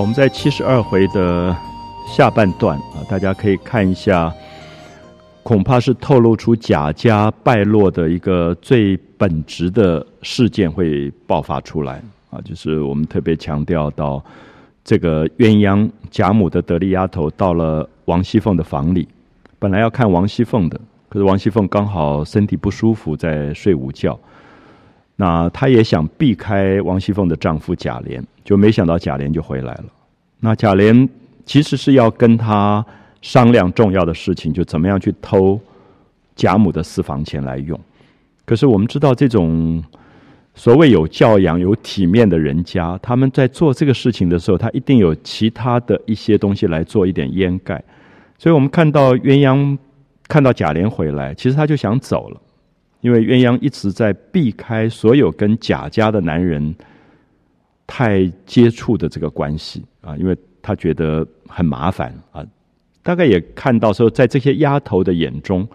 我们在七十二回的下半段啊，大家可以看一下，恐怕是透露出贾家败落的一个最本质的事件会爆发出来啊，就是我们特别强调到这个鸳鸯贾母的得力丫头到了王熙凤的房里，本来要看王熙凤的，可是王熙凤刚好身体不舒服，在睡午觉。那她也想避开王熙凤的丈夫贾琏，就没想到贾琏就回来了。那贾琏其实是要跟他商量重要的事情，就怎么样去偷贾母的私房钱来用。可是我们知道，这种所谓有教养、有体面的人家，他们在做这个事情的时候，他一定有其他的一些东西来做一点掩盖。所以我们看到鸳鸯看到贾琏回来，其实他就想走了。因为鸳鸯一直在避开所有跟贾家的男人太接触的这个关系啊，因为他觉得很麻烦啊。大概也看到说，在这些丫头的眼中，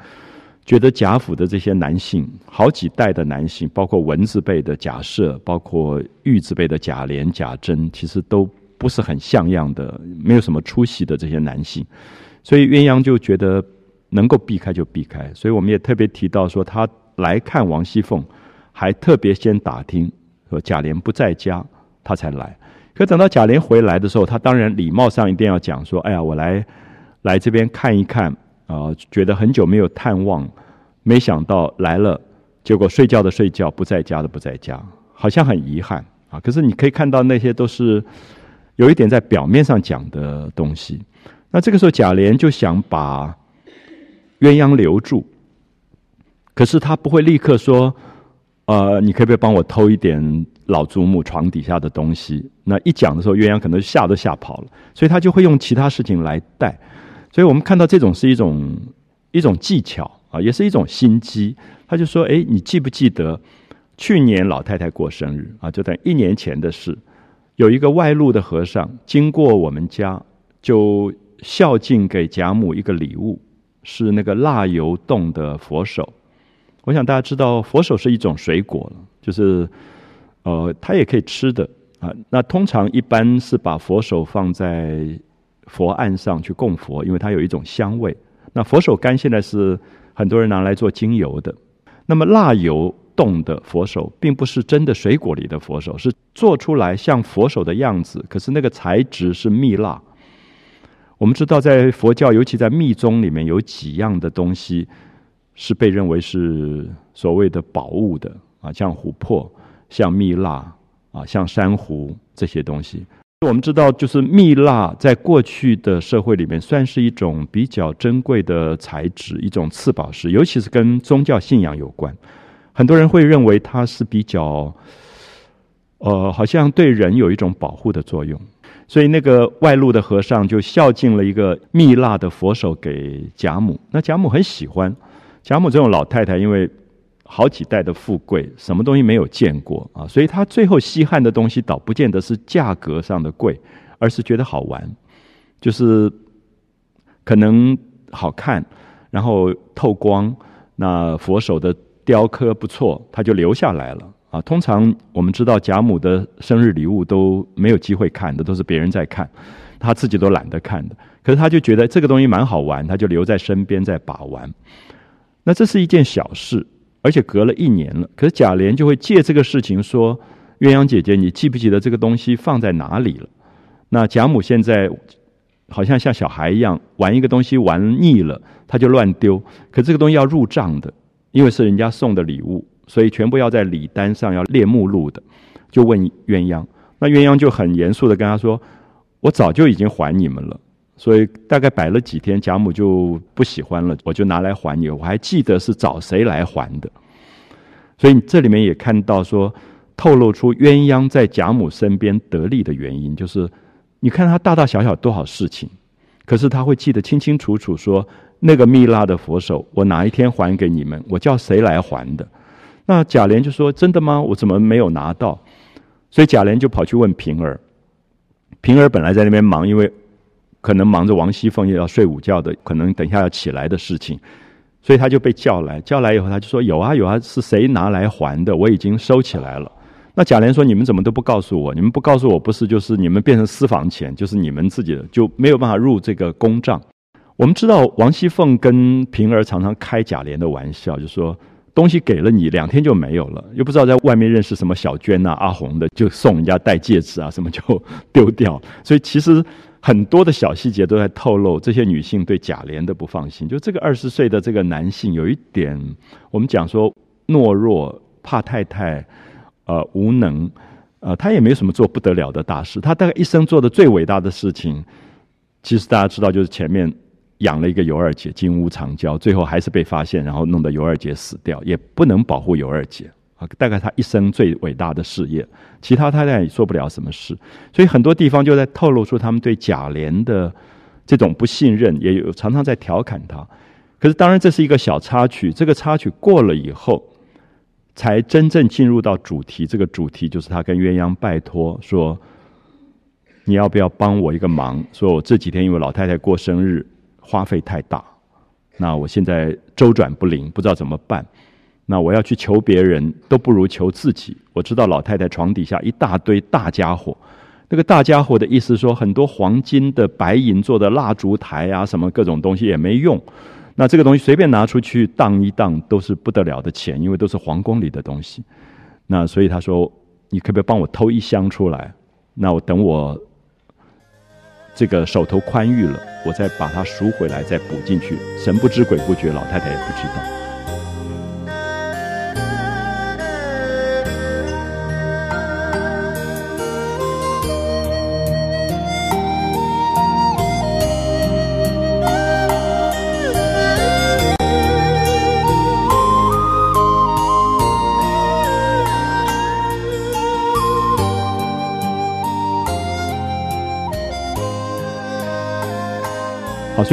觉得贾府的这些男性，好几代的男性，包括文字辈的贾赦，包括玉字辈的贾琏、贾珍，其实都不是很像样的，没有什么出息的这些男性，所以鸳鸯就觉得能够避开就避开。所以我们也特别提到说他。来看王熙凤，还特别先打听说贾琏不在家，他才来。可等到贾琏回来的时候，他当然礼貌上一定要讲说：“哎呀，我来来这边看一看啊，觉得很久没有探望，没想到来了，结果睡觉的睡觉，不在家的不在家，好像很遗憾啊。可是你可以看到那些都是有一点在表面上讲的东西。那这个时候贾琏就想把鸳鸯留住。”可是他不会立刻说，呃，你可不可以帮我偷一点老祖母床底下的东西？那一讲的时候，鸳鸯可能吓都吓跑了，所以他就会用其他事情来带。所以我们看到这种是一种一种技巧啊，也是一种心机。他就说：“哎，你记不记得去年老太太过生日啊？就在一年前的事，有一个外路的和尚经过我们家，就孝敬给贾母一个礼物，是那个蜡油冻的佛手。”我想大家知道，佛手是一种水果就是，呃，它也可以吃的啊。那通常一般是把佛手放在佛案上去供佛，因为它有一种香味。那佛手柑现在是很多人拿来做精油的。那么蜡油冻的佛手，并不是真的水果里的佛手，是做出来像佛手的样子，可是那个材质是蜜蜡。我们知道，在佛教，尤其在密宗里面有几样的东西。是被认为是所谓的宝物的啊，像琥珀、像蜜蜡啊、像珊瑚这些东西。我们知道，就是蜜蜡在过去的社会里面算是一种比较珍贵的材质，一种次宝石，尤其是跟宗教信仰有关。很多人会认为它是比较，呃，好像对人有一种保护的作用。所以那个外路的和尚就孝敬了一个蜜蜡的佛手给贾母，那贾母很喜欢。贾母这种老太太，因为好几代的富贵，什么东西没有见过啊，所以她最后稀罕的东西，倒不见得是价格上的贵，而是觉得好玩，就是可能好看，然后透光，那佛手的雕刻不错，他就留下来了啊。通常我们知道贾母的生日礼物都没有机会看的，都是别人在看，他自己都懒得看的。可是他就觉得这个东西蛮好玩，他就留在身边在把玩。那这是一件小事，而且隔了一年了。可是贾琏就会借这个事情说：“鸳鸯姐姐，你记不记得这个东西放在哪里了？”那贾母现在好像像小孩一样玩一个东西玩腻了，他就乱丢。可这个东西要入账的，因为是人家送的礼物，所以全部要在礼单上要列目录的。就问鸳鸯，那鸳鸯就很严肃的跟他说：“我早就已经还你们了。”所以大概摆了几天，贾母就不喜欢了，我就拿来还你。我还记得是找谁来还的。所以这里面也看到说，透露出鸳鸯在贾母身边得力的原因，就是你看他大大小小多少事情，可是他会记得清清楚楚，说那个蜜蜡的佛手，我哪一天还给你们？我叫谁来还的？那贾琏就说：“真的吗？我怎么没有拿到？”所以贾琏就跑去问平儿。平儿本来在那边忙，因为。可能忙着王熙凤又要睡午觉的，可能等一下要起来的事情，所以他就被叫来。叫来以后，他就说：“有啊有啊，是谁拿来还的？我已经收起来了。”那贾琏说：“你们怎么都不告诉我？你们不告诉我，不是就是你们变成私房钱，就是你们自己的，就没有办法入这个公账。”我们知道王熙凤跟平儿常常开贾琏的玩笑，就说东西给了你，两天就没有了，又不知道在外面认识什么小娟啊、阿红的，就送人家戴戒指啊，什么就丢掉。所以其实很多的小细节都在透露这些女性对贾琏的不放心。就这个二十岁的这个男性，有一点我们讲说懦弱、怕太太。呃，无能，呃，他也没有什么做不得了的大事。他大概一生做的最伟大的事情，其实大家知道，就是前面养了一个尤二姐，金屋藏娇，最后还是被发现，然后弄得尤二姐死掉，也不能保护尤二姐啊。大概他一生最伟大的事业，其他太太也做不了什么事。所以很多地方就在透露出他们对贾琏的这种不信任，也有常常在调侃他。可是当然这是一个小插曲，这个插曲过了以后。才真正进入到主题，这个主题就是他跟鸳鸯拜托说：“你要不要帮我一个忙？说我这几天因为老太太过生日，花费太大，那我现在周转不灵，不知道怎么办。那我要去求别人，都不如求自己。我知道老太太床底下一大堆大家伙，那个大家伙的意思说，很多黄金的、白银做的蜡烛台啊，什么各种东西也没用。”那这个东西随便拿出去当一当都是不得了的钱，因为都是皇宫里的东西。那所以他说：“你可不可以帮我偷一箱出来？那我等我这个手头宽裕了，我再把它赎回来，再补进去。神不知鬼不觉，老太太也不知道。”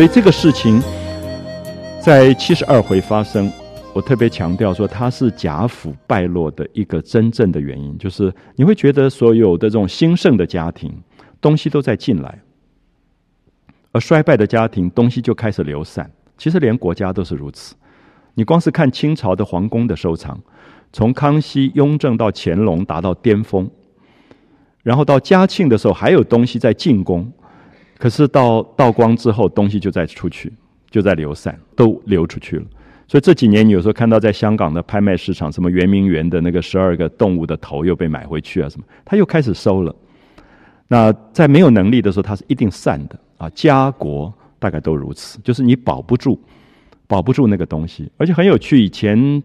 所以这个事情在七十二回发生，我特别强调说，它是贾府败落的一个真正的原因，就是你会觉得所有的这种兴盛的家庭东西都在进来，而衰败的家庭东西就开始流散。其实连国家都是如此，你光是看清朝的皇宫的收藏，从康熙、雍正到乾隆达到巅峰，然后到嘉庆的时候还有东西在进宫。可是到道光之后，东西就在出去，就在流散，都流出去了。所以这几年，你有时候看到在香港的拍卖市场，什么圆明园的那个十二个动物的头又被买回去啊，什么，他又开始收了。那在没有能力的时候，他是一定散的啊。家国大概都如此，就是你保不住，保不住那个东西。而且很有趣，以前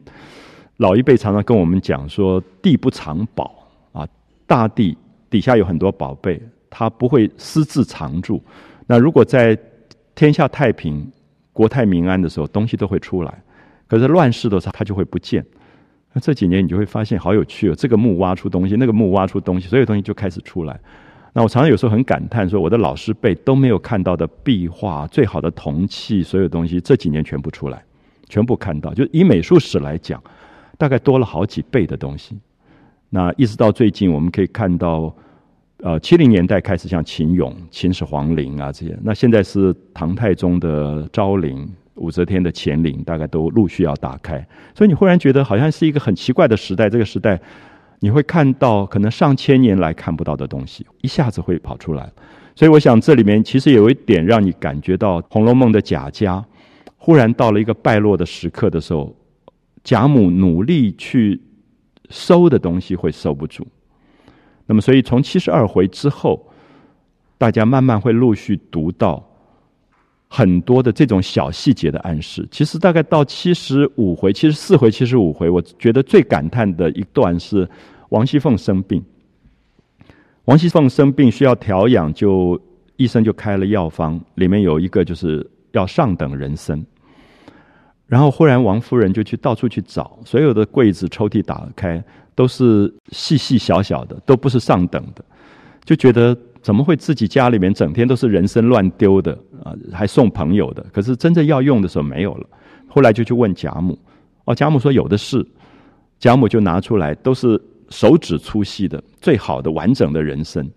老一辈常常跟我们讲说，地不藏宝啊，大地底下有很多宝贝。他不会私自藏住。那如果在天下太平、国泰民安的时候，东西都会出来；可是乱世的时候，它就会不见。那这几年你就会发现，好有趣哦！这个墓挖出东西，那个墓挖出东西，所有东西就开始出来。那我常常有时候很感叹，说我的老师辈都没有看到的壁画、最好的铜器，所有东西这几年全部出来，全部看到。就以美术史来讲，大概多了好几倍的东西。那一直到最近，我们可以看到。呃，七零年代开始像秦俑、秦始皇陵啊这些，那现在是唐太宗的昭陵、武则天的乾陵，大概都陆续要打开。所以你忽然觉得好像是一个很奇怪的时代，这个时代你会看到可能上千年来看不到的东西，一下子会跑出来。所以我想这里面其实有一点让你感觉到《红楼梦》的贾家忽然到了一个败落的时刻的时候，贾母努力去收的东西会收不住。那么，所以从七十二回之后，大家慢慢会陆续读到很多的这种小细节的暗示。其实，大概到七十五回、七十四回、七十五回，我觉得最感叹的一段是王熙凤生病。王熙凤生病需要调养，就医生就开了药方，里面有一个就是要上等人参。然后忽然王夫人就去到处去找，所有的柜子抽屉打开。都是细细小小的，都不是上等的，就觉得怎么会自己家里面整天都是人参乱丢的啊？还送朋友的，可是真正要用的时候没有了。后来就去问贾母，哦，贾母说有的是，贾母就拿出来，都是手指粗细的最好的完整的人参，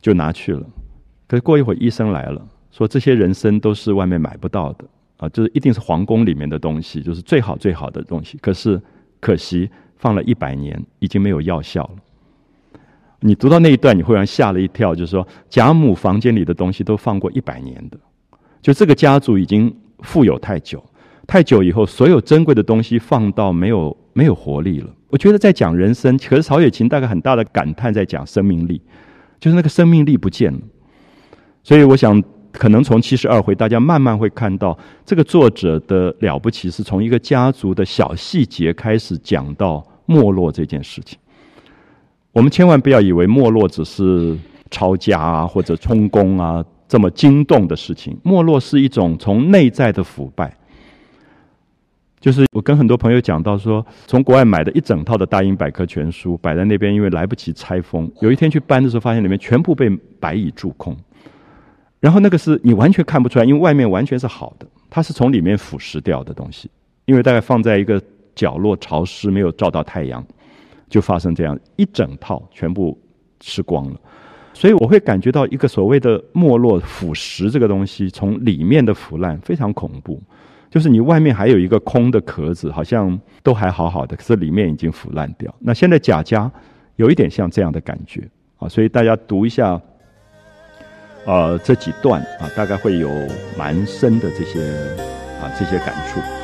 就拿去了。可是过一会儿医生来了，说这些人参都是外面买不到的啊，就是一定是皇宫里面的东西，就是最好最好的东西。可是可惜。放了一百年，已经没有药效了。你读到那一段，你忽然吓了一跳，就是说贾母房间里的东西都放过一百年的，就这个家族已经富有太久，太久以后，所有珍贵的东西放到没有没有活力了。我觉得在讲人生，可是曹雪芹大概很大的感叹在讲生命力，就是那个生命力不见了。所以我想，可能从七十二回，大家慢慢会看到这个作者的了不起，是从一个家族的小细节开始讲到没落这件事情。我们千万不要以为没落只是抄家啊或者充公啊这么惊动的事情，没落是一种从内在的腐败。就是我跟很多朋友讲到说，从国外买的一整套的大英百科全书摆在那边，因为来不及拆封，有一天去搬的时候，发现里面全部被白蚁蛀空。然后那个是你完全看不出来，因为外面完全是好的，它是从里面腐蚀掉的东西，因为大概放在一个角落潮湿，没有照到太阳。就发生这样一整套全部吃光了，所以我会感觉到一个所谓的没落腐蚀这个东西从里面的腐烂非常恐怖，就是你外面还有一个空的壳子，好像都还好好的，可是里面已经腐烂掉。那现在贾家有一点像这样的感觉啊，所以大家读一下，呃，这几段啊，大概会有蛮深的这些啊这些感触。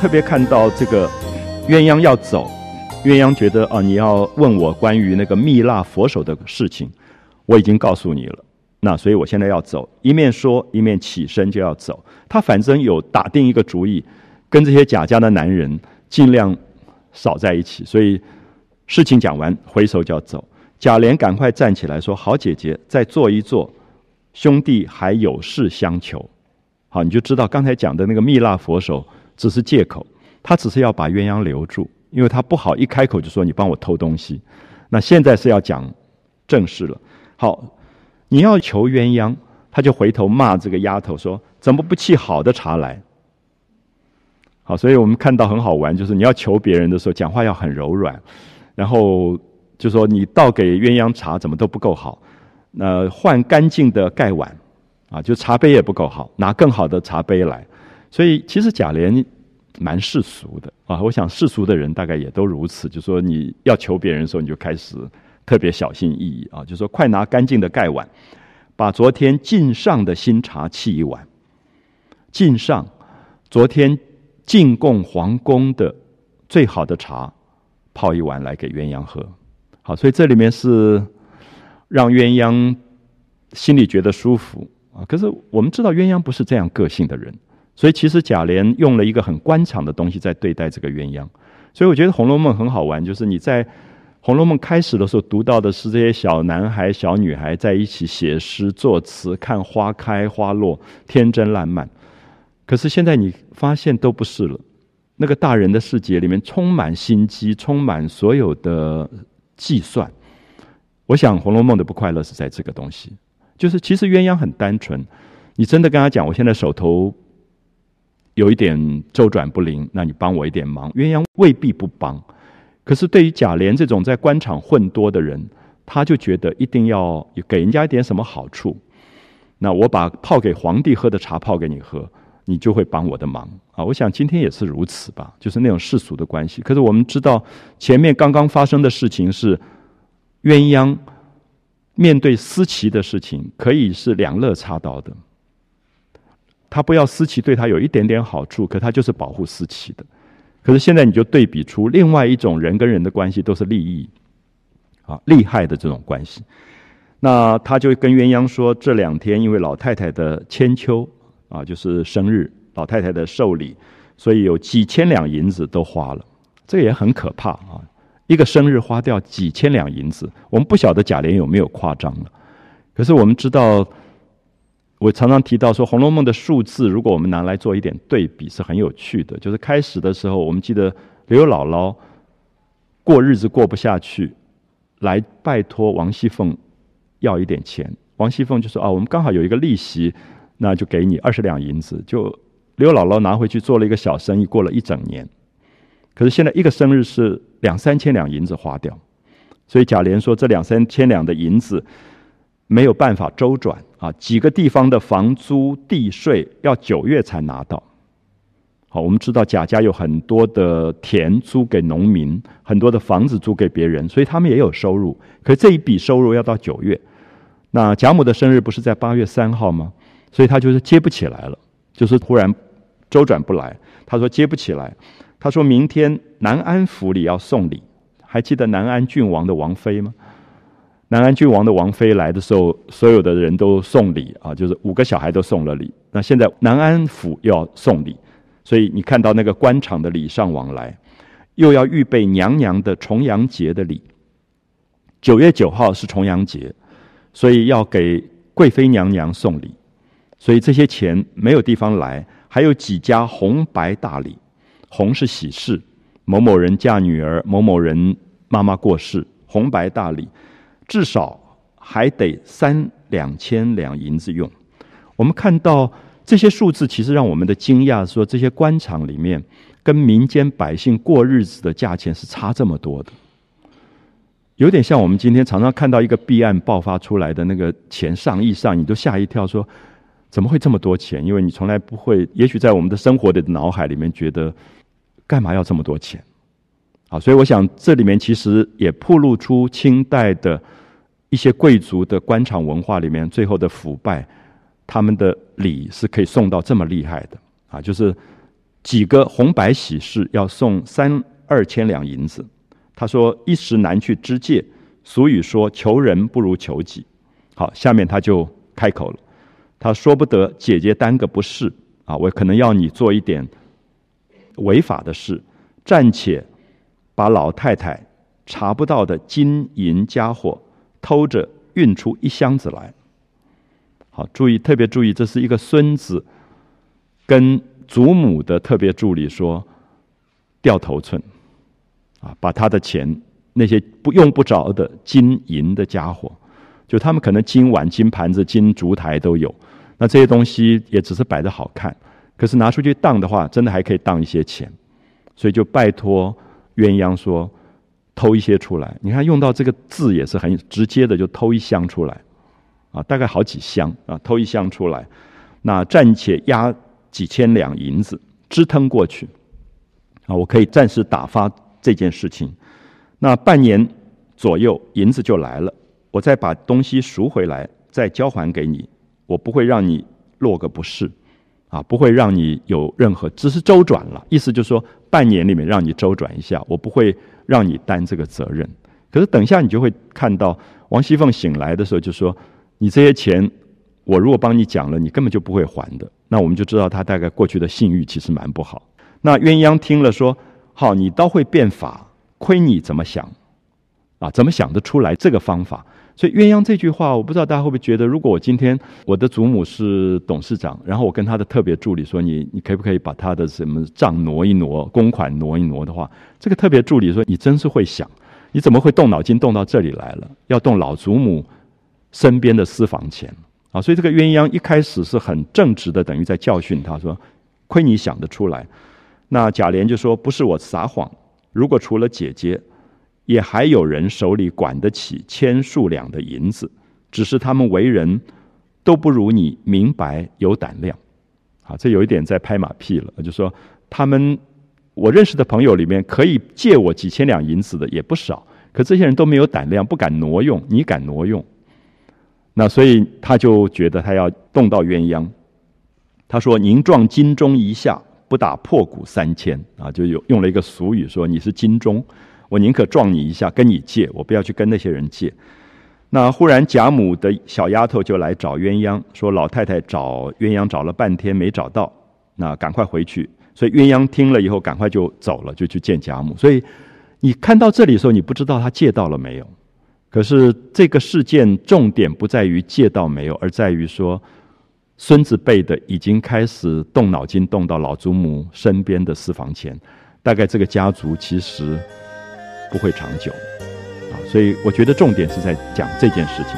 特别看到这个鸳鸯要走，鸳鸯觉得啊，你要问我关于那个蜜蜡佛手的事情，我已经告诉你了。那所以我现在要走，一面说一面起身就要走。他反正有打定一个主意，跟这些贾家的男人尽量少在一起。所以事情讲完，回首就要走。贾琏赶快站起来说：“好姐姐，再坐一坐，兄弟还有事相求。”好，你就知道刚才讲的那个蜜蜡佛手。只是借口，他只是要把鸳鸯留住，因为他不好一开口就说你帮我偷东西。那现在是要讲正事了。好，你要求鸳鸯，他就回头骂这个丫头说：“怎么不沏好的茶来？”好，所以我们看到很好玩，就是你要求别人的时候，讲话要很柔软，然后就说你倒给鸳鸯茶怎么都不够好，那换干净的盖碗，啊，就茶杯也不够好，拿更好的茶杯来。所以，其实贾琏蛮世俗的啊。我想世俗的人大概也都如此，就说你要求别人的时候，你就开始特别小心翼翼啊。就说快拿干净的盖碗，把昨天进上的新茶沏一碗。进上昨天进贡皇宫的最好的茶，泡一碗来给鸳鸯喝。好，所以这里面是让鸳鸯心里觉得舒服啊。可是我们知道鸳鸯不是这样个性的人。所以其实贾琏用了一个很官场的东西在对待这个鸳鸯，所以我觉得《红楼梦》很好玩，就是你在《红楼梦》开始的时候读到的是这些小男孩、小女孩在一起写诗作词、看花开花落，天真烂漫。可是现在你发现都不是了，那个大人的世界里面充满心机，充满所有的计算。我想《红楼梦》的不快乐是在这个东西，就是其实鸳鸯很单纯，你真的跟他讲，我现在手头。有一点周转不灵，那你帮我一点忙。鸳鸯未必不帮，可是对于贾琏这种在官场混多的人，他就觉得一定要给人家一点什么好处。那我把泡给皇帝喝的茶泡给你喝，你就会帮我的忙啊！我想今天也是如此吧，就是那种世俗的关系。可是我们知道，前面刚刚发生的事情是鸳鸯面对思琪的事情，可以是两肋插刀的。他不要思琪对他有一点点好处，可他就是保护思琪的。可是现在你就对比出另外一种人跟人的关系都是利益，啊，利害的这种关系。那他就跟鸳鸯说，这两天因为老太太的千秋啊，就是生日，老太太的寿礼，所以有几千两银子都花了。这也很可怕啊，一个生日花掉几千两银子，我们不晓得贾琏有没有夸张了。可是我们知道。我常常提到说，《红楼梦》的数字，如果我们拿来做一点对比，是很有趣的。就是开始的时候，我们记得刘姥姥过日子过不下去，来拜托王熙凤要一点钱。王熙凤就说：“啊，我们刚好有一个利息，那就给你二十两银子，就刘姥姥拿回去做了一个小生意，过了一整年。可是现在一个生日是两三千两银子花掉，所以贾琏说这两三千两的银子没有办法周转啊，几个地方的房租地税要九月才拿到。好，我们知道贾家有很多的田租给农民，很多的房子租给别人，所以他们也有收入。可是这一笔收入要到九月，那贾母的生日不是在八月三号吗？所以他就是接不起来了，就是突然周转不来。他说接不起来，他说明天南安府里要送礼，还记得南安郡王的王妃吗？南安郡王的王妃来的时候，所有的人都送礼啊，就是五个小孩都送了礼。那现在南安府要送礼。所以你看到那个官场的礼尚往来，又要预备娘娘的重阳节的礼。九月九号是重阳节，所以要给贵妃娘娘送礼。所以这些钱没有地方来，还有几家红白大礼。红是喜事，某某人嫁女儿，某某人妈妈过世，红白大礼至少还得三两千两银子用。我们看到。这些数字其实让我们的惊讶，说这些官场里面跟民间百姓过日子的价钱是差这么多的，有点像我们今天常常看到一个弊案爆发出来的那个钱上亿上亿，都吓一跳，说怎么会这么多钱？因为你从来不会，也许在我们的生活的脑海里面觉得干嘛要这么多钱？啊，所以我想这里面其实也暴露出清代的一些贵族的官场文化里面最后的腐败。他们的礼是可以送到这么厉害的啊！就是几个红白喜事要送三二千两银子。他说：“一时难去支借。”俗语说：“求人不如求己。”好，下面他就开口了。他说不得姐姐耽搁不是啊，我可能要你做一点违法的事，暂且把老太太查不到的金银家伙偷着运出一箱子来。好，注意，特别注意，这是一个孙子跟祖母的特别助理说掉头寸，啊，把他的钱那些不用不着的金银的家伙，就他们可能金碗、金盘子、金烛台都有，那这些东西也只是摆着好看，可是拿出去当的话，真的还可以当一些钱，所以就拜托鸳鸯说偷一些出来。你看用到这个字也是很直接的，就偷一箱出来。啊，大概好几箱啊，偷一箱出来，那暂且押几千两银子支腾过去，啊，我可以暂时打发这件事情。那半年左右银子就来了，我再把东西赎回来，再交还给你，我不会让你落个不是，啊，不会让你有任何，只是周转了，意思就是说半年里面让你周转一下，我不会让你担这个责任。可是等一下你就会看到王熙凤醒来的时候就说。你这些钱，我如果帮你讲了，你根本就不会还的。那我们就知道他大概过去的信誉其实蛮不好。那鸳鸯听了说：“好，你倒会变法，亏你怎么想啊？怎么想得出来这个方法？”所以鸳鸯这句话，我不知道大家会不会觉得，如果我今天我的祖母是董事长，然后我跟他的特别助理说：“你你可不可以把他的什么账挪一挪，公款挪一挪的话？”这个特别助理说：“你真是会想，你怎么会动脑筋动到这里来了？要动老祖母。”身边的私房钱啊，所以这个鸳鸯一开始是很正直的，等于在教训他说：“亏你想得出来。”那贾琏就说：“不是我撒谎，如果除了姐姐，也还有人手里管得起千数两的银子，只是他们为人都不如你明白有胆量。”啊，这有一点在拍马屁了，就说他们我认识的朋友里面可以借我几千两银子的也不少，可这些人都没有胆量，不敢挪用，你敢挪用？那所以他就觉得他要动到鸳鸯，他说：“您撞金钟一下，不打破骨三千啊！”就有用了一个俗语说：“你是金钟，我宁可撞你一下，跟你借，我不要去跟那些人借。”那忽然贾母的小丫头就来找鸳鸯，说：“老太太找鸳鸯找了半天没找到，那赶快回去。”所以鸳鸯听了以后，赶快就走了，就去见贾母。所以你看到这里的时候，你不知道他借到了没有。可是这个事件重点不在于借到没有，而在于说，孙子辈的已经开始动脑筋，动到老祖母身边的私房钱，大概这个家族其实不会长久，啊，所以我觉得重点是在讲这件事情。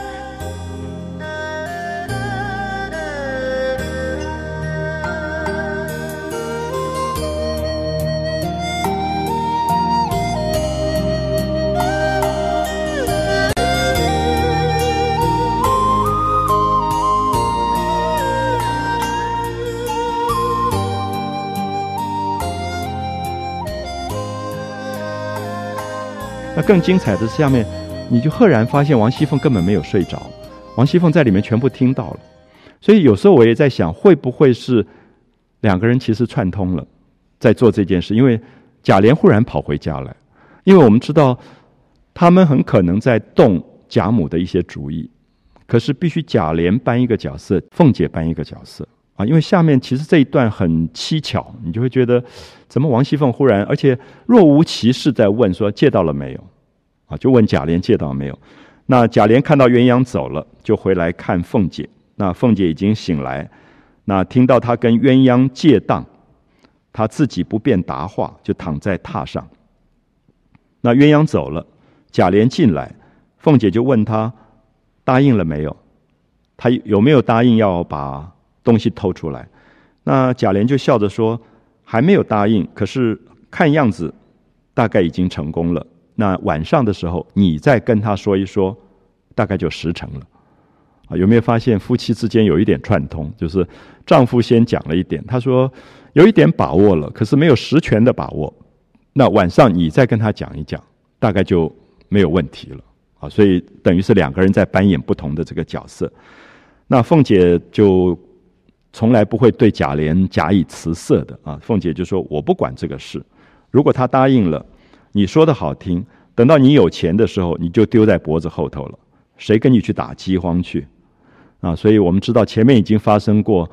更精彩的是下面，你就赫然发现王熙凤根本没有睡着，王熙凤在里面全部听到了。所以有时候我也在想，会不会是两个人其实串通了，在做这件事？因为贾琏忽然跑回家来，因为我们知道他们很可能在动贾母的一些主意，可是必须贾琏搬一个角色，凤姐搬一个角色。啊，因为下面其实这一段很蹊跷，你就会觉得，怎么王熙凤忽然，而且若无其事在问说借到了没有？啊，就问贾琏借到没有？那贾琏看到鸳鸯走了，就回来看凤姐。那凤姐已经醒来，那听到他跟鸳鸯借当，他自己不便答话，就躺在榻上。那鸳鸯走了，贾琏进来，凤姐就问他答应了没有？他有没有答应要把？东西偷出来，那贾琏就笑着说：“还没有答应，可是看样子大概已经成功了。那晚上的时候，你再跟他说一说，大概就实成了。啊，有没有发现夫妻之间有一点串通？就是丈夫先讲了一点，他说有一点把握了，可是没有实权的把握。那晚上你再跟他讲一讲，大概就没有问题了。啊，所以等于是两个人在扮演不同的这个角色。那凤姐就。从来不会对贾琏假以辞色的啊！凤姐就说：“我不管这个事，如果他答应了，你说的好听，等到你有钱的时候，你就丢在脖子后头了。谁跟你去打饥荒去？啊！所以我们知道前面已经发生过，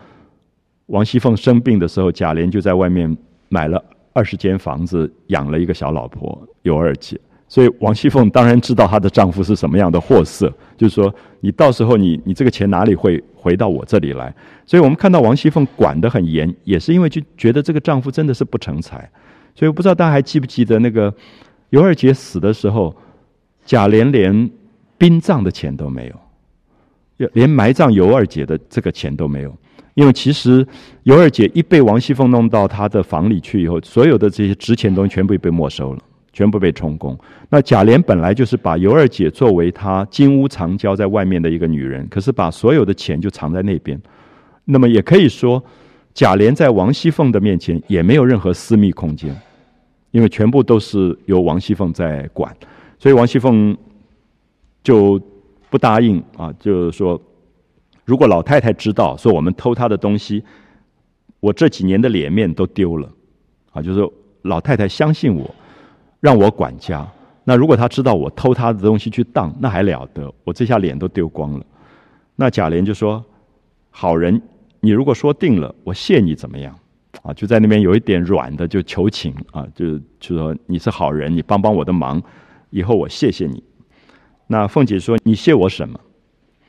王熙凤生病的时候，贾琏就在外面买了二十间房子，养了一个小老婆尤二姐。所以王熙凤当然知道她的丈夫是什么样的货色，就是说，你到时候你你这个钱哪里会回到我这里来？所以我们看到王熙凤管得很严，也是因为就觉得这个丈夫真的是不成才。所以我不知道大家还记不记得那个尤二姐死的时候，贾琏连殡葬的钱都没有，连埋葬尤二姐的这个钱都没有，因为其实尤二姐一被王熙凤弄到她的房里去以后，所有的这些值钱东西全部被没收了。全部被充公。那贾琏本来就是把尤二姐作为他金屋藏娇在外面的一个女人，可是把所有的钱就藏在那边。那么也可以说，贾琏在王熙凤的面前也没有任何私密空间，因为全部都是由王熙凤在管。所以王熙凤就不答应啊，就是说，如果老太太知道说我们偷她的东西，我这几年的脸面都丢了啊。就是，老太太相信我。让我管家。那如果她知道我偷她的东西去当，那还了得？我这下脸都丢光了。那贾琏就说：“好人，你如果说定了，我谢你怎么样？”啊，就在那边有一点软的，就求情啊，就就说你是好人，你帮帮我的忙，以后我谢谢你。那凤姐说：“你谢我什么？”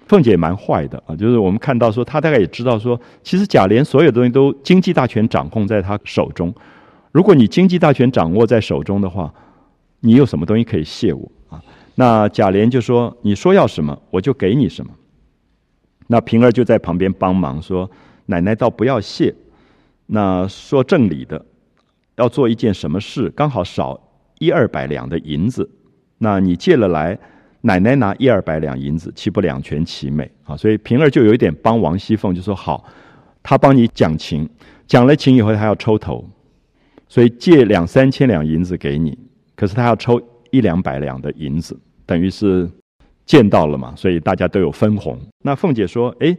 凤姐蛮坏的啊，就是我们看到说，她大概也知道说，其实贾琏所有东西都经济大权掌控在他手中。如果你经济大权掌握在手中的话，你有什么东西可以谢我啊？那贾琏就说：“你说要什么，我就给你什么。”那平儿就在旁边帮忙说：“奶奶倒不要谢。那说正理的，要做一件什么事，刚好少一二百两的银子，那你借了来，奶奶拿一二百两银子，岂不两全其美啊？所以平儿就有一点帮王熙凤，就说好，他帮你讲情，讲了情以后，他要抽头。”所以借两三千两银子给你，可是他要抽一两百两的银子，等于是见到了嘛，所以大家都有分红。那凤姐说：“哎，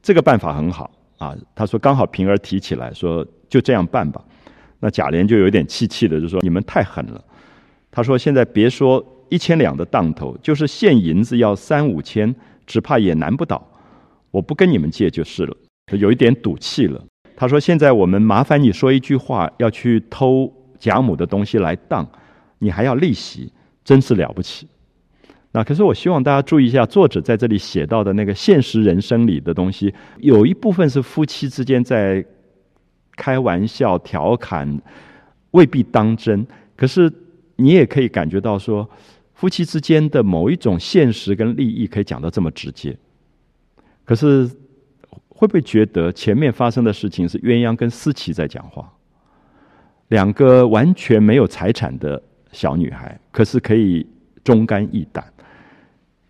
这个办法很好啊。”他说：“刚好平儿提起来说，就这样办吧。”那贾琏就有点气气的，就说：“你们太狠了。”他说：“现在别说一千两的当头，就是现银子要三五千，只怕也难不倒。我不跟你们借就是了。”有一点赌气了。他说：“现在我们麻烦你说一句话，要去偷贾母的东西来当，你还要利息，真是了不起。那可是我希望大家注意一下，作者在这里写到的那个现实人生里的东西，有一部分是夫妻之间在开玩笑、调侃，未必当真。可是你也可以感觉到说，夫妻之间的某一种现实跟利益可以讲得这么直接。可是。”会不会觉得前面发生的事情是鸳鸯跟思琪在讲话？两个完全没有财产的小女孩，可是可以忠肝义胆。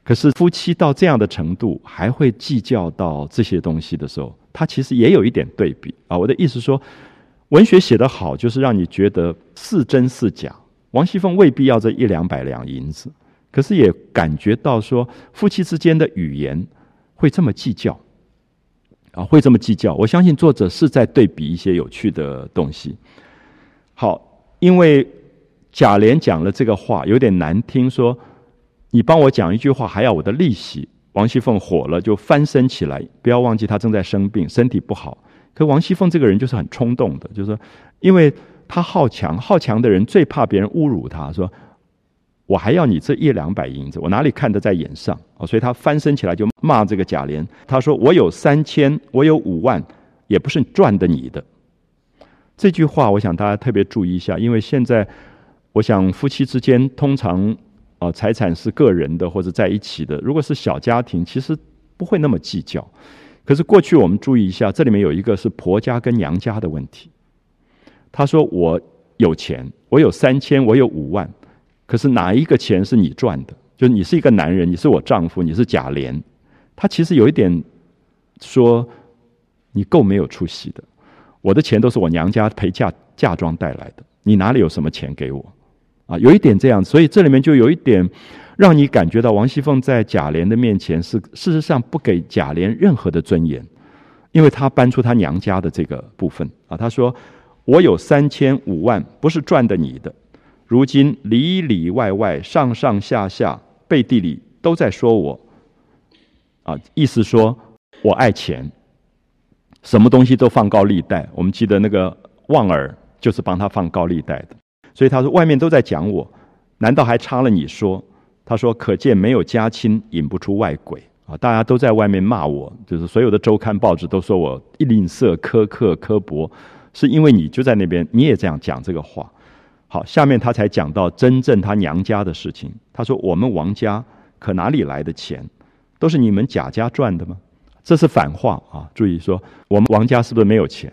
可是夫妻到这样的程度，还会计较到这些东西的时候，他其实也有一点对比啊。我的意思说，文学写得好，就是让你觉得是真是假王熙凤未必要这一两百两银子，可是也感觉到说夫妻之间的语言会这么计较，啊，会这么计较。我相信作者是在对比一些有趣的东西。好，因为贾琏讲了这个话有点难听，说你帮我讲一句话还要我的利息。王熙凤火了，就翻身起来。不要忘记，她正在生病，身体不好。可王熙凤这个人就是很冲动的，就是说，因为她好强，好强的人最怕别人侮辱他，说我还要你这一两百银子，我哪里看得在眼上啊？所以她翻身起来就骂这个贾琏。她说：“我有三千，我有五万，也不是赚的你的。”这句话，我想大家特别注意一下，因为现在我想夫妻之间通常。啊，财产是个人的或者在一起的。如果是小家庭，其实不会那么计较。可是过去我们注意一下，这里面有一个是婆家跟娘家的问题。他说：“我有钱，我有三千，我有五万，可是哪一个钱是你赚的？就是你是一个男人，你是我丈夫，你是贾琏。他其实有一点说，你够没有出息的。我的钱都是我娘家陪嫁嫁妆带来的，你哪里有什么钱给我？”啊，有一点这样，所以这里面就有一点，让你感觉到王熙凤在贾琏的面前是事实上不给贾琏任何的尊严，因为她搬出她娘家的这个部分啊，她说：“我有三千五万，不是赚的你的，如今里里外外、上上下下、背地里都在说我，啊，意思说我爱钱，什么东西都放高利贷。我们记得那个旺儿就是帮他放高利贷的。”所以他说：“外面都在讲我，难道还差了你说？”他说：“可见没有家亲，引不出外鬼啊！大家都在外面骂我，就是所有的周刊报纸都说我吝啬、苛刻、刻薄，是因为你就在那边，你也这样讲这个话。”好，下面他才讲到真正他娘家的事情。他说：“我们王家可哪里来的钱？都是你们贾家赚的吗？”这是反话啊！注意说，我们王家是不是没有钱？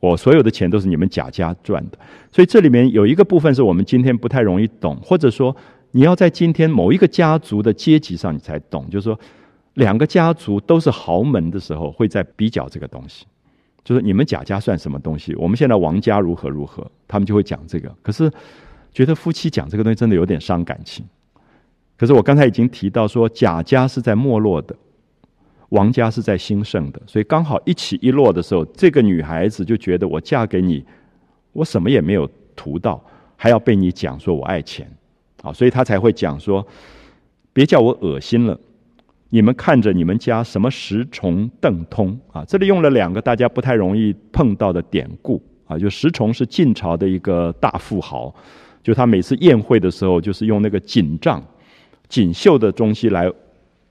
我所有的钱都是你们贾家赚的，所以这里面有一个部分是我们今天不太容易懂，或者说你要在今天某一个家族的阶级上你才懂，就是说两个家族都是豪门的时候，会在比较这个东西，就是你们贾家算什么东西？我们现在王家如何如何，他们就会讲这个。可是觉得夫妻讲这个东西真的有点伤感情。可是我刚才已经提到说，贾家是在没落的。王家是在兴盛的，所以刚好一起一落的时候，这个女孩子就觉得我嫁给你，我什么也没有图到，还要被你讲说我爱钱，啊，所以她才会讲说，别叫我恶心了。你们看着你们家什么十重邓通啊？这里用了两个大家不太容易碰到的典故啊，就十重是晋朝的一个大富豪，就他每次宴会的时候，就是用那个锦帐、锦绣的东西来。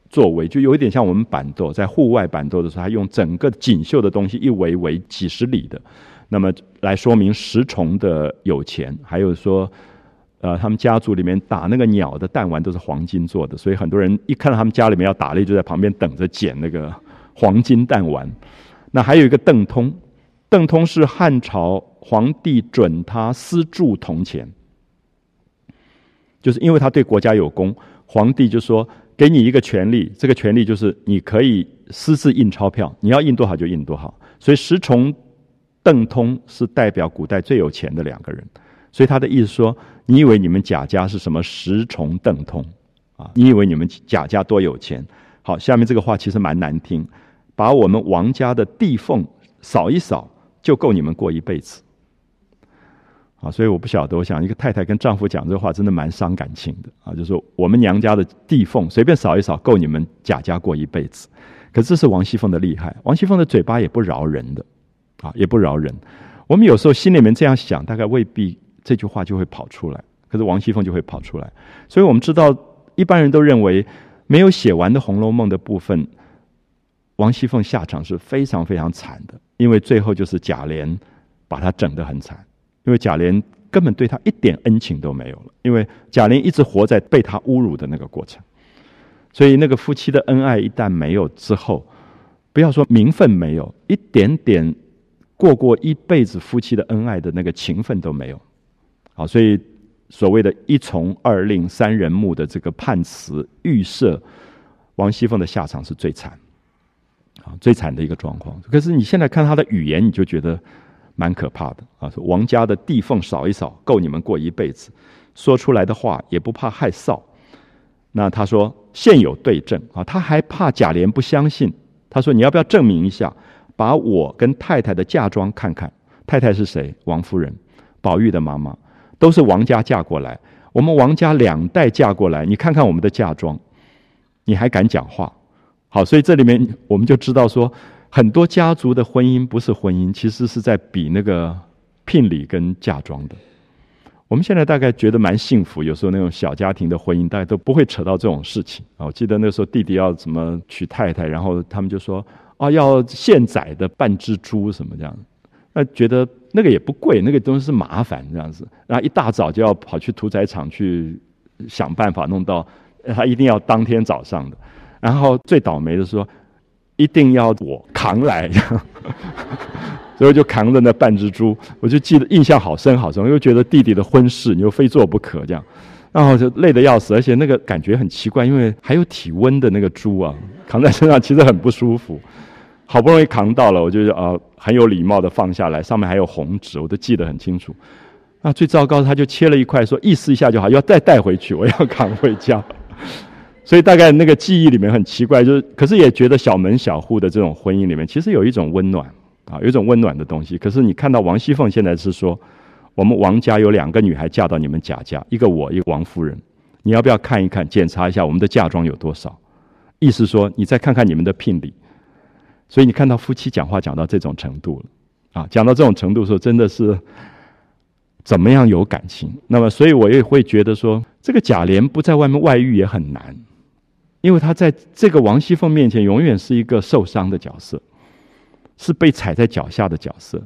作为就有一点像我们板豆，在户外板豆的时候，他用整个锦绣的东西一围围几十里的，那么来说明石崇的有钱。还有说，呃，他们家族里面打那个鸟的弹丸都是黄金做的，所以很多人一看到他们家里面要打猎，就在旁边等着捡那个黄金弹丸。那还有一个邓通，邓通是汉朝皇帝准他私铸铜钱，就是因为他对国家有功，皇帝就说。给你一个权利，这个权利就是你可以私自印钞票，你要印多少就印多少。所以石崇、邓通是代表古代最有钱的两个人。所以他的意思说，你以为你们贾家是什么石崇、邓通啊？你以为你们贾家多有钱？好，下面这个话其实蛮难听，把我们王家的地缝扫一扫，就够你们过一辈子。啊，所以我不晓得，我想一个太太跟丈夫讲这话，真的蛮伤感情的啊。就是说，我们娘家的地缝随便扫一扫，够你们贾家过一辈子。可这是王熙凤的厉害，王熙凤的嘴巴也不饶人的，啊，也不饶人。我们有时候心里面这样想，大概未必这句话就会跑出来，可是王熙凤就会跑出来。所以我们知道，一般人都认为没有写完的《红楼梦》的部分，王熙凤下场是非常非常惨的，因为最后就是贾琏把她整得很惨。因为贾琏根本对他一点恩情都没有了，因为贾琏一直活在被他侮辱的那个过程，所以那个夫妻的恩爱一旦没有之后，不要说名分没有，一点点过过一辈子夫妻的恩爱的那个情分都没有。好，所以所谓的一从二令三人目的这个判词预设，王熙凤的下场是最惨，啊，最惨的一个状况。可是你现在看他的语言，你就觉得。蛮可怕的啊！说王家的地缝扫一扫，够你们过一辈子。说出来的话也不怕害臊。那他说现有对证啊，他还怕贾琏不相信。他说你要不要证明一下，把我跟太太的嫁妆看看？太太是谁？王夫人，宝玉的妈妈，都是王家嫁过来。我们王家两代嫁过来，你看看我们的嫁妆，你还敢讲话？好，所以这里面我们就知道说，很多家族的婚姻不是婚姻，其实是在比那个聘礼跟嫁妆的。我们现在大概觉得蛮幸福，有时候那种小家庭的婚姻，大家都不会扯到这种事情啊。我记得那时候弟弟要怎么娶太太，然后他们就说啊，要现宰的半只猪什么这样，那觉得那个也不贵，那个东西是麻烦这样子，然后一大早就要跑去屠宰场去想办法弄到，他一定要当天早上的。然后最倒霉的是说，一定要我扛来，所以就扛着那半只猪，我就记得印象好深好深，又觉得弟弟的婚事你又非做不可这样，然后就累得要死，而且那个感觉很奇怪，因为还有体温的那个猪啊，扛在身上其实很不舒服。好不容易扛到了，我就啊很有礼貌的放下来，上面还有红纸，我都记得很清楚。那最糟糕，他就切了一块，说意思一下就好，要再带回去，我要扛回家。所以大概那个记忆里面很奇怪，就是可是也觉得小门小户的这种婚姻里面，其实有一种温暖啊，有一种温暖的东西。可是你看到王熙凤现在是说，我们王家有两个女孩嫁到你们贾家，一个我，一个王夫人，你要不要看一看，检查一下我们的嫁妆有多少？意思说，你再看看你们的聘礼。所以你看到夫妻讲话讲到这种程度了，啊，讲到这种程度的时候，真的是怎么样有感情？那么，所以我也会觉得说，这个贾琏不在外面外遇也很难。因为他在这个王熙凤面前永远是一个受伤的角色，是被踩在脚下的角色。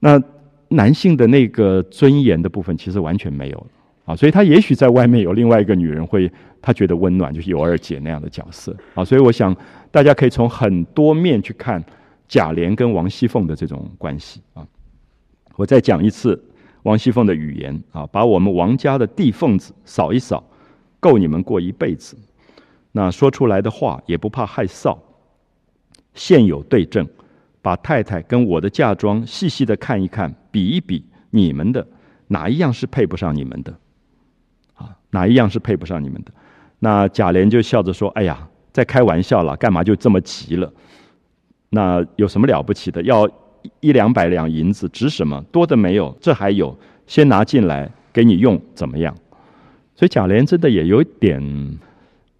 那男性的那个尊严的部分其实完全没有啊，所以他也许在外面有另外一个女人会他觉得温暖，就是尤二姐那样的角色啊。所以我想大家可以从很多面去看贾琏跟王熙凤的这种关系啊。我再讲一次王熙凤的语言啊，把我们王家的地缝子扫一扫，够你们过一辈子。那说出来的话也不怕害臊。现有对证，把太太跟我的嫁妆细细的看一看，比一比，你们的哪一样是配不上你们的？啊，哪一样是配不上你们的？那贾琏就笑着说：“哎呀，在开玩笑了，干嘛就这么急了？那有什么了不起的？要一两百两银子值什么？多的没有，这还有，先拿进来给你用，怎么样？”所以贾琏真的也有点。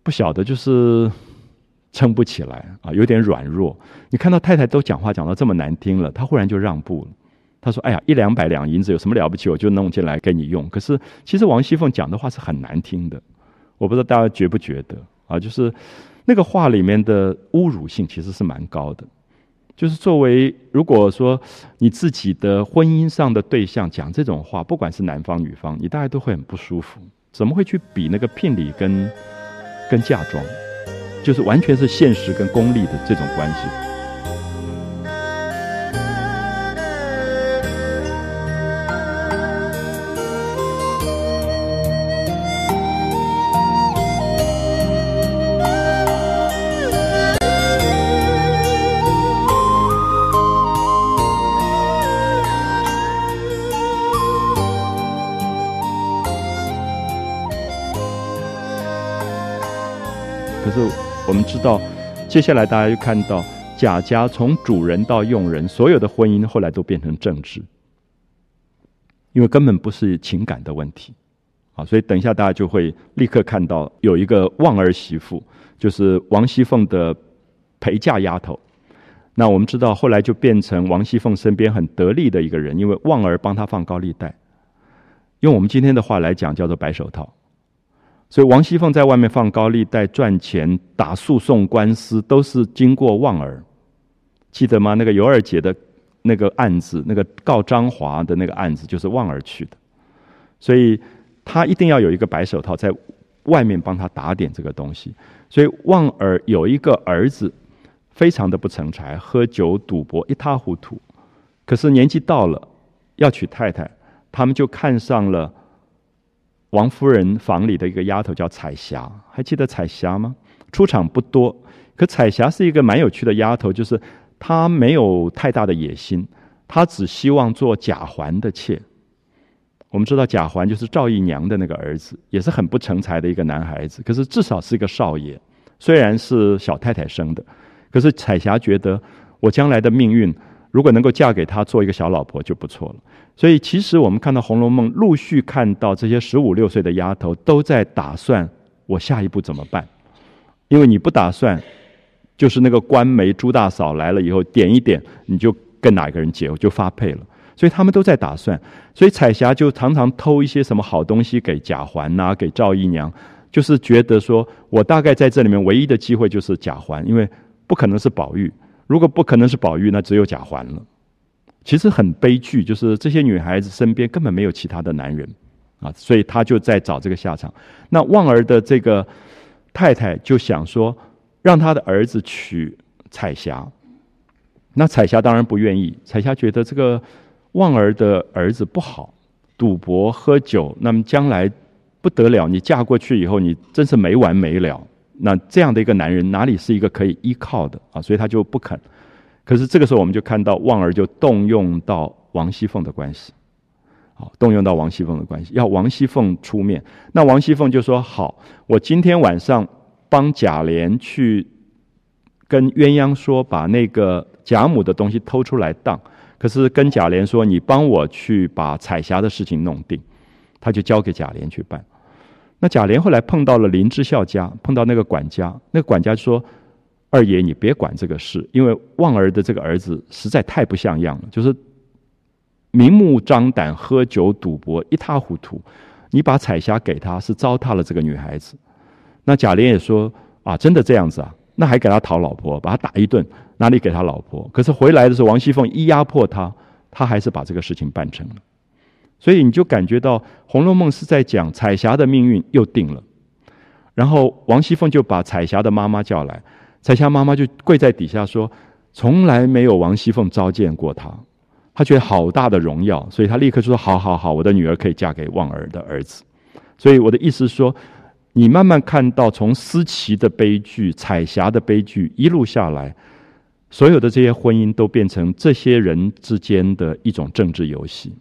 不晓得，就是撑不起来啊，有点软弱。你看到太太都讲话讲到这么难听了，他忽然就让步了。他说：“哎呀，一两百两银子有什么了不起？我就弄进来给你用。”可是，其实王熙凤讲的话是很难听的。我不知道大家觉不觉得啊？就是那个话里面的侮辱性其实是蛮高的。就是作为如果说你自己的婚姻上的对象讲这种话，不管是男方女方，你大概都会很不舒服。怎么会去比那个聘礼跟？跟嫁妆，就是完全是现实跟功利的这种关系。接下来，大家就看到贾家从主人到佣人，所有的婚姻后来都变成政治，因为根本不是情感的问题，啊，所以等一下大家就会立刻看到有一个望儿媳妇，就是王熙凤的陪嫁丫头。那我们知道后来就变成王熙凤身边很得力的一个人，因为望儿帮她放高利贷，用我们今天的话来讲叫做白手套。所以王熙凤在外面放高利贷赚钱，打诉讼官司都是经过旺儿，记得吗？那个尤二姐的那个案子，那个告张华的那个案子，就是旺儿去的。所以他一定要有一个白手套在外面帮他打点这个东西。所以旺儿有一个儿子，非常的不成才，喝酒赌博一塌糊涂。可是年纪到了要娶太太，他们就看上了。王夫人房里的一个丫头叫彩霞，还记得彩霞吗？出场不多，可彩霞是一个蛮有趣的丫头，就是她没有太大的野心，她只希望做贾环的妾。我们知道贾环就是赵姨娘的那个儿子，也是很不成才的一个男孩子，可是至少是一个少爷，虽然是小太太生的，可是彩霞觉得我将来的命运如果能够嫁给他做一个小老婆就不错了。所以其实我们看到《红楼梦》，陆续看到这些十五六岁的丫头都在打算我下一步怎么办，因为你不打算，就是那个官媒朱大嫂来了以后点一点，你就跟哪个人结，就发配了。所以他们都在打算，所以彩霞就常常偷一些什么好东西给贾环呐，给赵姨娘，就是觉得说我大概在这里面唯一的机会就是贾环，因为不可能是宝玉，如果不可能是宝玉，那只有贾环了。其实很悲剧，就是这些女孩子身边根本没有其他的男人啊，所以她就在找这个下场。那旺儿的这个太太就想说，让他的儿子娶彩霞，那彩霞当然不愿意，彩霞觉得这个。旺儿的儿子不好，赌博喝酒，那么将来不得了。你嫁过去以后，你真是没完没了。那这样的一个男人，哪里是一个可以依靠的啊？所以他就不肯。可是这个时候，我们就看到旺儿就动用到王熙凤的关系，好，动用到王熙凤的关系，要王熙凤出面。那王熙凤就说：“好，我今天晚上帮贾琏去跟鸳鸯说，把那个贾母的东西偷出来当。”可是跟贾琏说：“你帮我去把彩霞的事情弄定。”他就交给贾琏去办。那贾琏后来碰到了林之孝家，碰到那个管家，那个管家说：“二爷，你别管这个事，因为旺儿的这个儿子实在太不像样了，就是明目张胆喝酒赌博，一塌糊涂。你把彩霞给他，是糟蹋了这个女孩子。”那贾琏也说：“啊，真的这样子啊？那还给他讨老婆，把他打一顿。”哪里给他老婆？可是回来的时候，王熙凤一压迫他，他还是把这个事情办成了。所以你就感觉到《红楼梦》是在讲彩霞的命运又定了。然后王熙凤就把彩霞的妈妈叫来，彩霞妈妈就跪在底下说：“从来没有王熙凤召见过她，她觉得好大的荣耀，所以她立刻说：好好好，我的女儿可以嫁给旺儿的儿子。所以我的意思是说，你慢慢看到从思琪的悲剧、彩霞的悲剧一路下来。”所有的这些婚姻都变成这些人之间的一种政治游戏，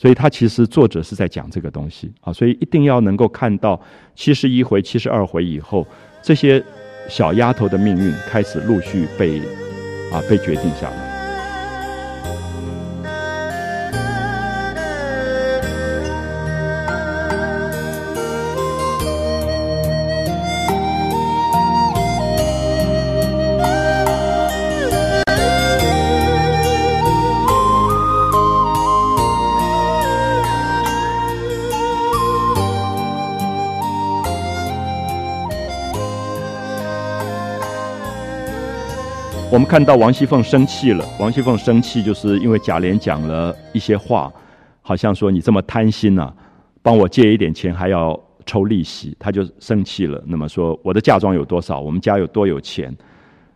所以他其实作者是在讲这个东西啊，所以一定要能够看到七十一回、七十二回以后，这些小丫头的命运开始陆续被啊被决定下来。我们看到王熙凤生气了。王熙凤生气，就是因为贾琏讲了一些话，好像说你这么贪心呐，帮我借一点钱还要抽利息，他就生气了。那么说我的嫁妆有多少，我们家有多有钱？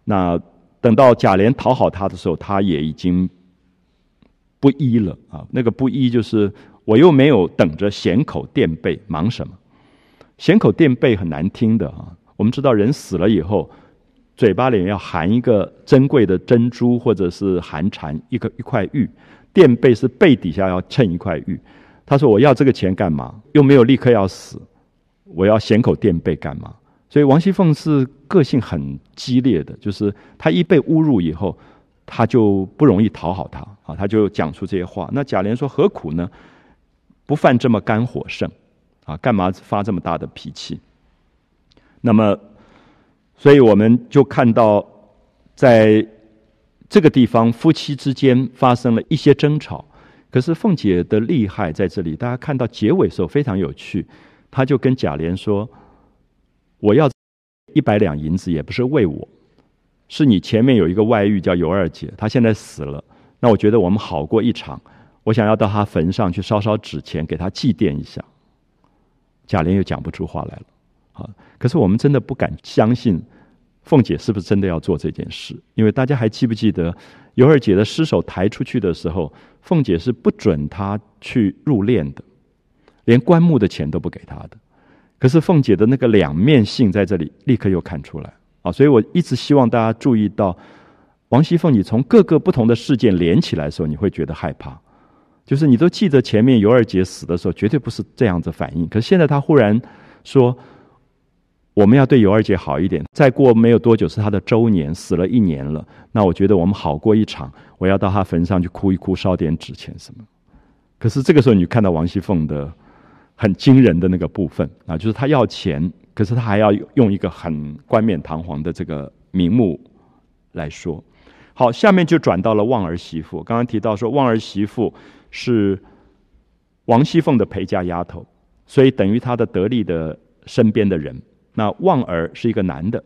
那等到贾琏讨好他的时候，他也已经不依了啊。那个不依就是我又没有等着衔口垫背，忙什么？衔口垫背很难听的啊。我们知道人死了以后。嘴巴里面要含一个珍贵的珍珠，或者是含蝉一个一块玉，垫背是背底下要衬一块玉。他说：“我要这个钱干嘛？又没有立刻要死，我要衔口垫背干嘛？”所以王熙凤是个性很激烈的，就是她一被侮辱以后，她就不容易讨好他啊，她就讲出这些话。那贾琏说：“何苦呢？不犯这么肝火盛啊，干嘛发这么大的脾气？”那么。所以我们就看到，在这个地方，夫妻之间发生了一些争吵。可是凤姐的厉害在这里，大家看到结尾时候非常有趣。她就跟贾琏说：“我要一百两银子，也不是为我，是你前面有一个外遇叫尤二姐，她现在死了。那我觉得我们好过一场，我想要到她坟上去烧烧纸钱，给她祭奠一下。”贾琏又讲不出话来了。啊！可是我们真的不敢相信，凤姐是不是真的要做这件事？因为大家还记不记得，尤二姐的尸首抬出去的时候，凤姐是不准她去入殓的，连棺木的钱都不给她的。可是凤姐的那个两面性在这里立刻又看出来啊！所以我一直希望大家注意到，王熙凤，你从各个不同的事件连起来的时候，你会觉得害怕。就是你都记得前面尤二姐死的时候，绝对不是这样子反应。可是现在她忽然说，我们要对尤二姐好一点。再过没有多久是她的周年，死了一年了。那我觉得我们好过一场，我要到她坟上去哭一哭，烧点纸钱什么。可是这个时候，你看到王熙凤的很惊人的那个部分啊，就是她要钱，可是她还要用一个很冠冕堂皇的这个名目来说。好，下面就转到了旺儿媳妇。刚刚提到说，旺儿媳妇是王熙凤的陪嫁丫头，所以等于她的得力的身边的人。那旺儿是一个男的，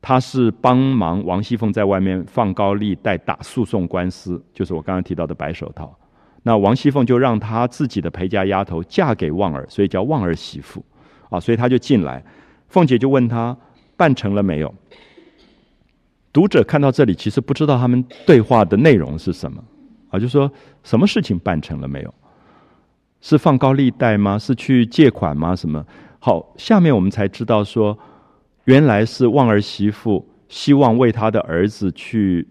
他是帮忙王熙凤在外面放高利贷、打诉讼官司，就是我刚刚提到的白手套。那王熙凤就让她自己的陪嫁丫头嫁给旺儿，所以叫旺儿媳妇。啊，所以他就进来，凤姐就问他办成了没有。读者看到这里，其实不知道他们对话的内容是什么啊？就说什么事情办成了没有？是放高利贷吗？是去借款吗？什么？好，下面我们才知道说，原来是旺儿媳妇希望为他的儿子去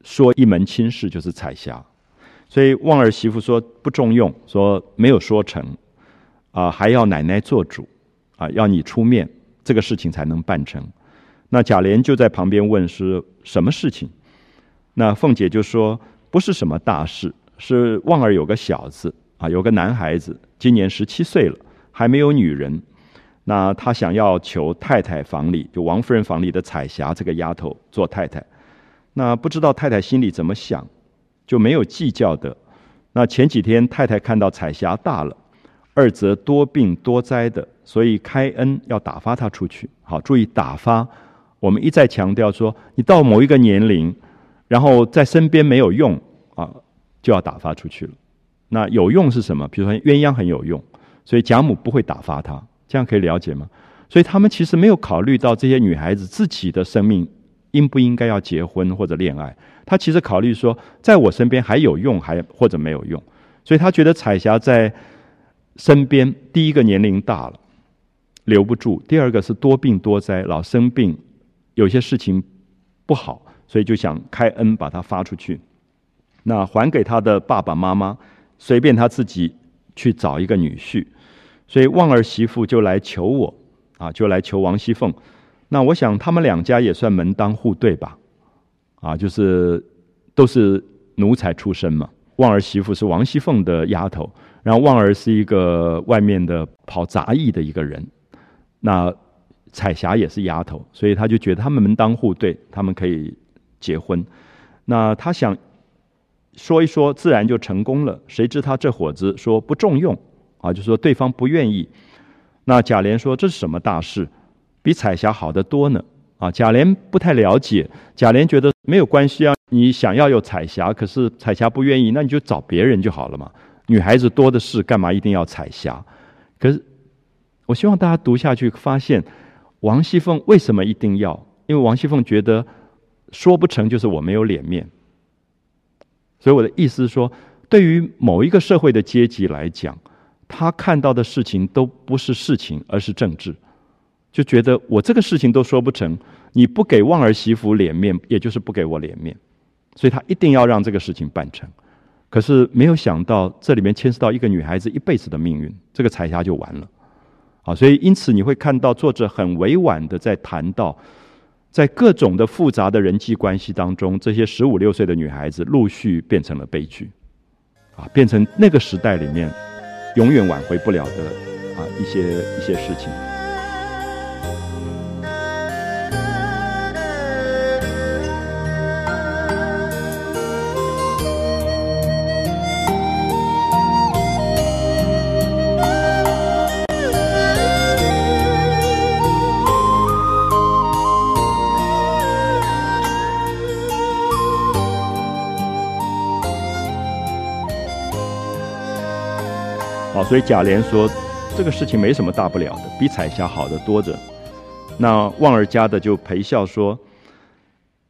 说一门亲事，就是彩霞，所以旺儿媳妇说不中用，说没有说成，啊，还要奶奶做主，啊，要你出面，这个事情才能办成。那贾琏就在旁边问是什么事情？那凤姐就说不是什么大事，是旺儿有个小子啊，有个男孩子，今年十七岁了，还没有女人。那他想要求太太房里，就王夫人房里的彩霞这个丫头做太太。那不知道太太心里怎么想，就没有计较的。那前几天太太看到彩霞大了，二则多病多灾的，所以开恩要打发她出去。好，注意打发。我们一再强调说，你到某一个年龄，然后在身边没有用啊，就要打发出去了。那有用是什么？比如说鸳鸯很有用，所以贾母不会打发他，这样可以了解吗？所以他们其实没有考虑到这些女孩子自己的生命应不应该要结婚或者恋爱。他其实考虑说，在我身边还有用，还或者没有用。所以他觉得彩霞在身边，第一个年龄大了，留不住；第二个是多病多灾，老生病。有些事情不好，所以就想开恩把他发出去，那还给他的爸爸妈妈，随便他自己去找一个女婿。所以旺儿媳妇就来求我，啊，就来求王熙凤。那我想他们两家也算门当户对吧？啊，就是都是奴才出身嘛。旺儿媳妇是王熙凤的丫头，然后旺儿是一个外面的跑杂役的一个人，那。彩霞也是丫头，所以他就觉得他们门当户对，他们可以结婚。那他想说一说，自然就成功了。谁知他这伙子说不重用啊，就说对方不愿意。那贾琏说这是什么大事？比彩霞好得多呢。啊，贾琏不太了解，贾琏觉得没有关系啊。你想要有彩霞，可是彩霞不愿意，那你就找别人就好了嘛。女孩子多的是，干嘛一定要彩霞？可是我希望大家读下去，发现。王熙凤为什么一定要？因为王熙凤觉得说不成就是我没有脸面。所以我的意思是说，对于某一个社会的阶级来讲，他看到的事情都不是事情，而是政治。就觉得我这个事情都说不成，你不给旺儿媳妇脸面，也就是不给我脸面。所以他一定要让这个事情办成。可是没有想到，这里面牵涉到一个女孩子一辈子的命运，这个彩霞就完了。啊，所以因此你会看到作者很委婉的在谈到，在各种的复杂的人际关系当中，这些十五六岁的女孩子陆续变成了悲剧，啊，变成那个时代里面永远挽回不了的啊一些一些事情。所以贾琏说，这个事情没什么大不了的，比彩霞好的多着。那旺儿家的就陪笑说：“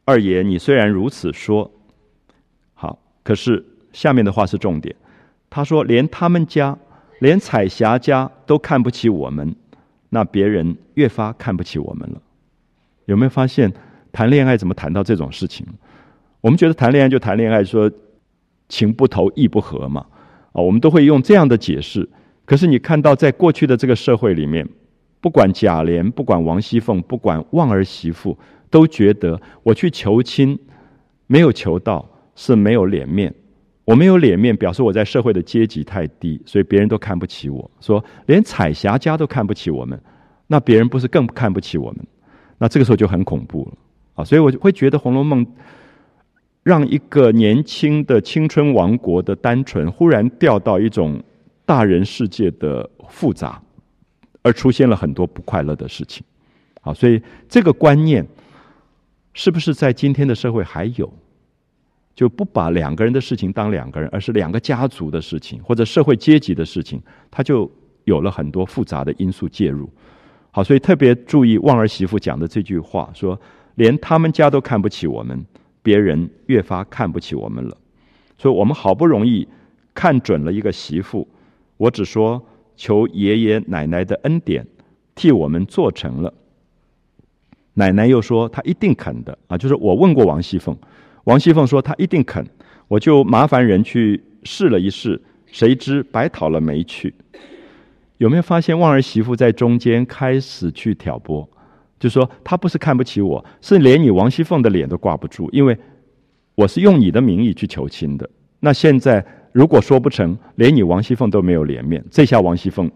二爷，你虽然如此说，好，可是下面的话是重点。他说，连他们家，连彩霞家都看不起我们，那别人越发看不起我们了。有没有发现，谈恋爱怎么谈到这种事情？我们觉得谈恋爱就谈恋爱，说情不投意不合嘛。啊，我们都会用这样的解释。可是你看到，在过去的这个社会里面，不管贾琏，不管王熙凤，不管旺儿媳妇，都觉得我去求亲，没有求到，是没有脸面。我没有脸面，表示我在社会的阶级太低，所以别人都看不起我。说连彩霞家都看不起我们，那别人不是更看不起我们？那这个时候就很恐怖了啊！所以我就会觉得《红楼梦》让一个年轻的青春王国的单纯，忽然掉到一种大人世界的复杂，而出现了很多不快乐的事情。好，所以这个观念是不是在今天的社会还有？就不把两个人的事情当两个人，而是两个家族的事情或者社会阶级的事情，他就有了很多复杂的因素介入。好，所以特别注意旺儿媳妇讲的这句话，说连他们家都看不起我们，别人越发看不起我们了。所以我们好不容易看准了一个媳妇，我只说求爷爷奶奶的恩典，替我们做成了。奶奶又说她一定肯的啊，就是我问过王熙凤。王熙凤说：“她一定肯，我就麻烦人去试了一试，谁知白讨了没趣。有没有发现旺儿媳妇在中间开始去挑拨？就说他不是看不起我，是连你王熙凤的脸都挂不住，因为我是用你的名义去求亲的。那现在如果说不成，连你王熙凤都没有脸面，这下王熙凤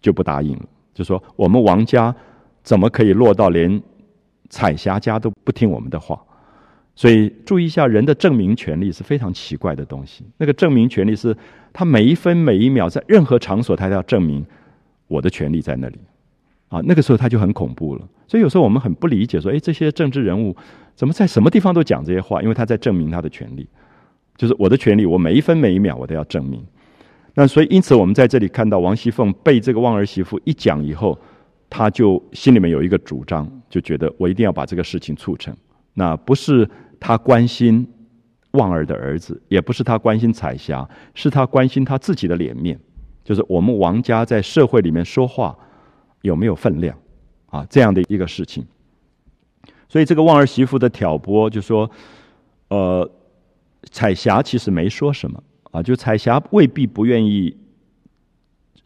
就不答应了，就说我们王家怎么可以落到连彩霞家都不听我们的话？”所以注意一下，人的证明权利是非常奇怪的东西。那个证明权利是，他每一分每一秒在任何场所，他都要证明我的权利在那里。啊，那个时候他就很恐怖了。所以有时候我们很不理解，说，哎，这些政治人物怎么在什么地方都讲这些话？因为他在证明他的权利，就是我的权利，我每一分每一秒我都要证明。那所以因此，我们在这里看到王熙凤被这个旺儿媳妇一讲以后，他就心里面有一个主张，就觉得我一定要把这个事情促成。那不是。他关心旺儿的儿子，也不是他关心彩霞，是他关心他自己的脸面，就是我们王家在社会里面说话有没有分量啊？这样的一个事情。所以这个望儿媳妇的挑拨，就说，呃，彩霞其实没说什么啊，就彩霞未必不愿意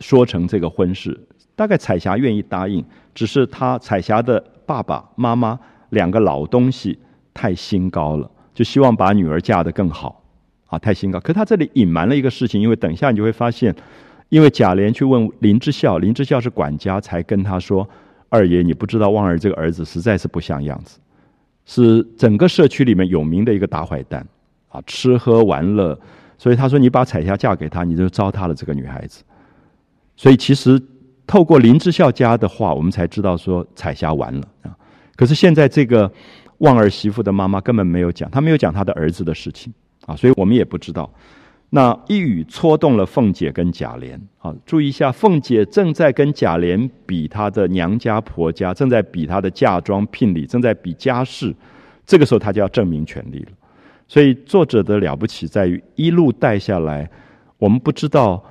说成这个婚事，大概彩霞愿意答应，只是她彩霞的爸爸妈妈两个老东西。太心高了，就希望把女儿嫁得更好，啊，太心高。可他这里隐瞒了一个事情，因为等一下你就会发现，因为贾琏去问林之孝，林之孝是管家，才跟他说：“二爷，你不知道旺儿这个儿子实在是不像样子，是整个社区里面有名的一个大坏蛋，啊，吃喝玩乐。所以他说你把彩霞嫁给他，你就糟蹋了这个女孩子。所以其实透过林之孝家的话，我们才知道说彩霞完了啊。可是现在这个。旺儿媳妇的妈妈根本没有讲，她没有讲她的儿子的事情啊，所以我们也不知道。那一语戳动了凤姐跟贾琏啊，注意一下，凤姐正在跟贾琏比她的娘家婆家，正在比她的嫁妆聘礼，正在比家世，这个时候她就要证明权利了。所以作者的了不起在于一路带下来，我们不知道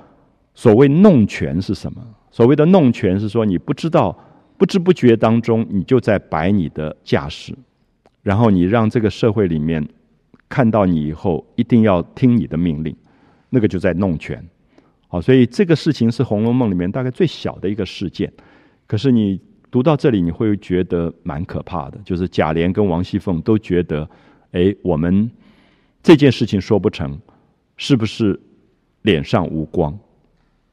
所谓弄权是什么。所谓的弄权是说你不知道，不知不觉当中你就在摆你的架势。然后你让这个社会里面看到你以后，一定要听你的命令，那个就在弄权，好，所以这个事情是《红楼梦》里面大概最小的一个事件，可是你读到这里，你会觉得蛮可怕的，就是贾琏跟王熙凤都觉得，哎，我们这件事情说不成，是不是脸上无光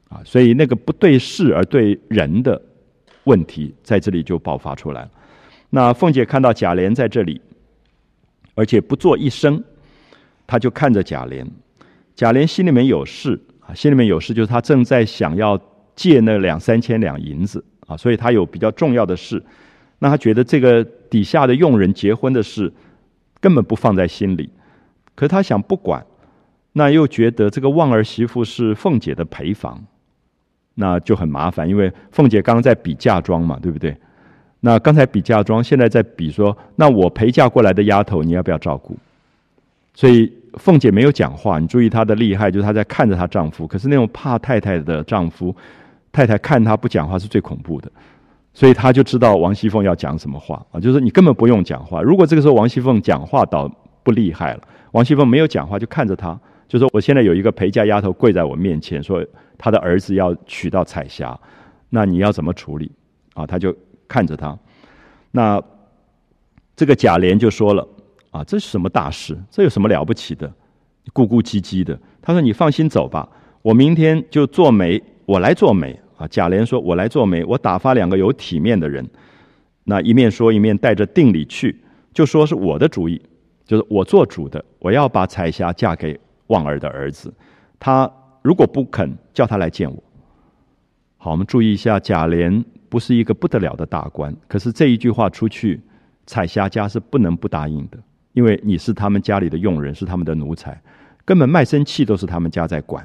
啊？所以那个不对事而对人的问题，在这里就爆发出来了。那凤姐看到贾琏在这里，而且不做一声，她就看着贾琏。贾琏心里面有事啊，心里面有事，就是他正在想要借那两三千两银子啊，所以他有比较重要的事。那他觉得这个底下的佣人结婚的事根本不放在心里，可他想不管，那又觉得这个旺儿媳妇是凤姐的陪房，那就很麻烦，因为凤姐刚刚在比嫁妆嘛，对不对？那刚才比嫁妆，现在在比说，那我陪嫁过来的丫头，你要不要照顾？所以凤姐没有讲话，你注意她的厉害，就是她在看着她丈夫。可是那种怕太太的丈夫，太太看她不讲话是最恐怖的，所以她就知道王熙凤要讲什么话啊，就是你根本不用讲话。如果这个时候王熙凤讲话倒不厉害了，王熙凤没有讲话就看着她，就说我现在有一个陪嫁丫头跪在我面前，说她的儿子要娶到彩霞，那你要怎么处理？啊，他就看着她。那这个贾琏就说了：“啊，这是什么大事？这有什么了不起的？咕咕唧唧的。”他说：“你放心走吧，我明天就做媒，我来做媒。”啊，贾琏说：“我来做媒，我打发两个有体面的人。”那一面说一面带着定礼去，就说是我的主意，就是我做主的，我要把彩霞嫁给旺儿的儿子。他如果不肯，叫他来见我。好，我们注意一下，贾琏不是一个不得了的大官，可是这一句话出去，彩霞家是不能不答应的，因为你是他们家里的佣人，是他们的奴才，根本卖身契都是他们家在管。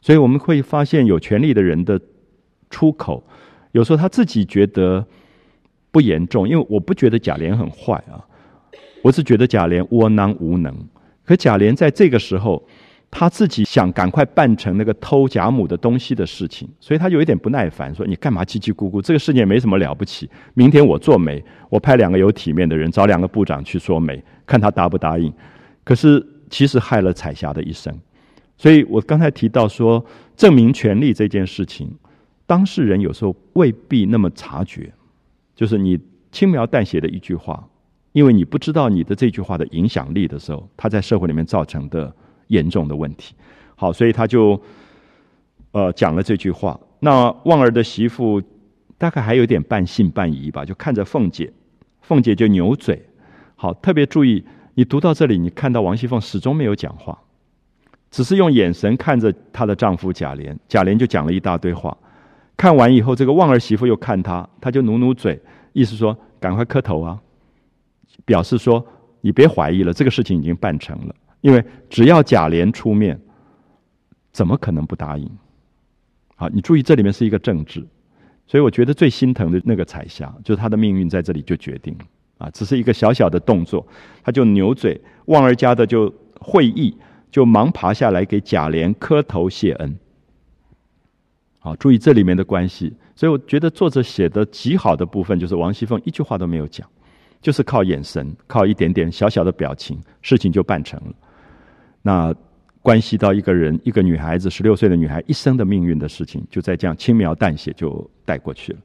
所以我们会发现，有权力的人的出口，有时候他自己觉得不严重，因为我不觉得贾琏很坏啊，我是觉得贾琏窝囊无能。可贾琏在这个时候。他自己想赶快办成那个偷贾母的东西的事情，所以他有一点不耐烦，说：“你干嘛叽叽咕咕？这个事情也没什么了不起。明天我做媒，我派两个有体面的人，找两个部长去说媒，看他答不答应。”可是其实害了彩霞的一生。所以我刚才提到说，证明权利这件事情，当事人有时候未必那么察觉，就是你轻描淡写的一句话，因为你不知道你的这句话的影响力的时候，他在社会里面造成的。严重的问题，好，所以他就呃讲了这句话。那旺儿的媳妇大概还有点半信半疑吧，就看着凤姐，凤姐就扭嘴。好，特别注意，你读到这里，你看到王熙凤始终没有讲话，只是用眼神看着她的丈夫贾琏。贾琏就讲了一大堆话。看完以后，这个旺儿媳妇又看他，他就努努嘴，意思说赶快磕头啊，表示说你别怀疑了，这个事情已经办成了。因为只要贾琏出面，怎么可能不答应？好，你注意这里面是一个政治，所以我觉得最心疼的那个彩霞，就是她的命运在这里就决定了啊！只是一个小小的动作，他就扭嘴，旺儿家的就会意，就忙爬下来给贾琏磕头谢恩。好，注意这里面的关系，所以我觉得作者写的极好的部分，就是王熙凤一句话都没有讲，就是靠眼神，靠一点点小小的表情，事情就办成了。那关系到一个人，一个女孩子，十六岁的女孩一生的命运的事情，就在这样轻描淡写就带过去了。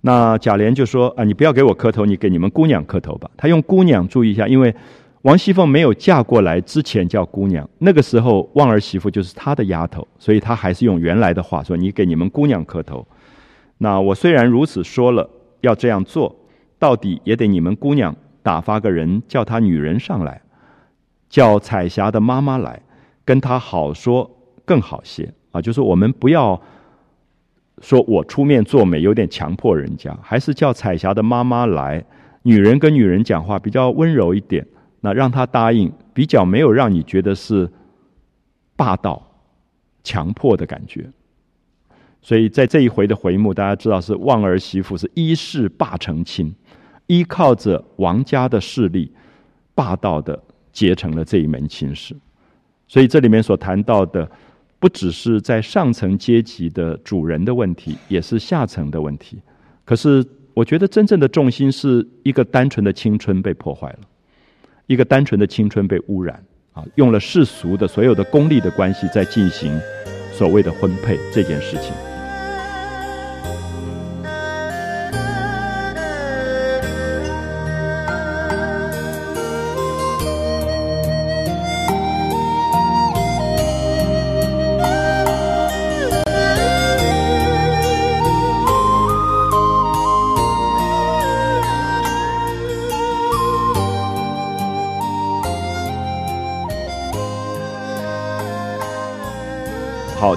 那贾琏就说：“啊，你不要给我磕头，你给你们姑娘磕头吧。”他用姑娘，注意一下，因为王熙凤没有嫁过来之前叫姑娘，那个时候旺儿媳妇就是他的丫头，所以他还是用原来的话说：“你给你们姑娘磕头。”那我虽然如此说了，要这样做，到底也得你们姑娘打发个人叫她女人上来。叫彩霞的妈妈来，跟她好说更好些啊！就是我们不要说我出面做媒，有点强迫人家，还是叫彩霞的妈妈来。女人跟女人讲话比较温柔一点，那让她答应，比较没有让你觉得是霸道、强迫的感觉。所以在这一回的回目，大家知道是旺儿媳妇是依势霸成亲，依靠着王家的势力，霸道的。结成了这一门亲事，所以这里面所谈到的，不只是在上层阶级的主人的问题，也是下层的问题。可是，我觉得真正的重心是一个单纯的青春被破坏了，一个单纯的青春被污染啊，用了世俗的所有的功利的关系在进行所谓的婚配这件事情。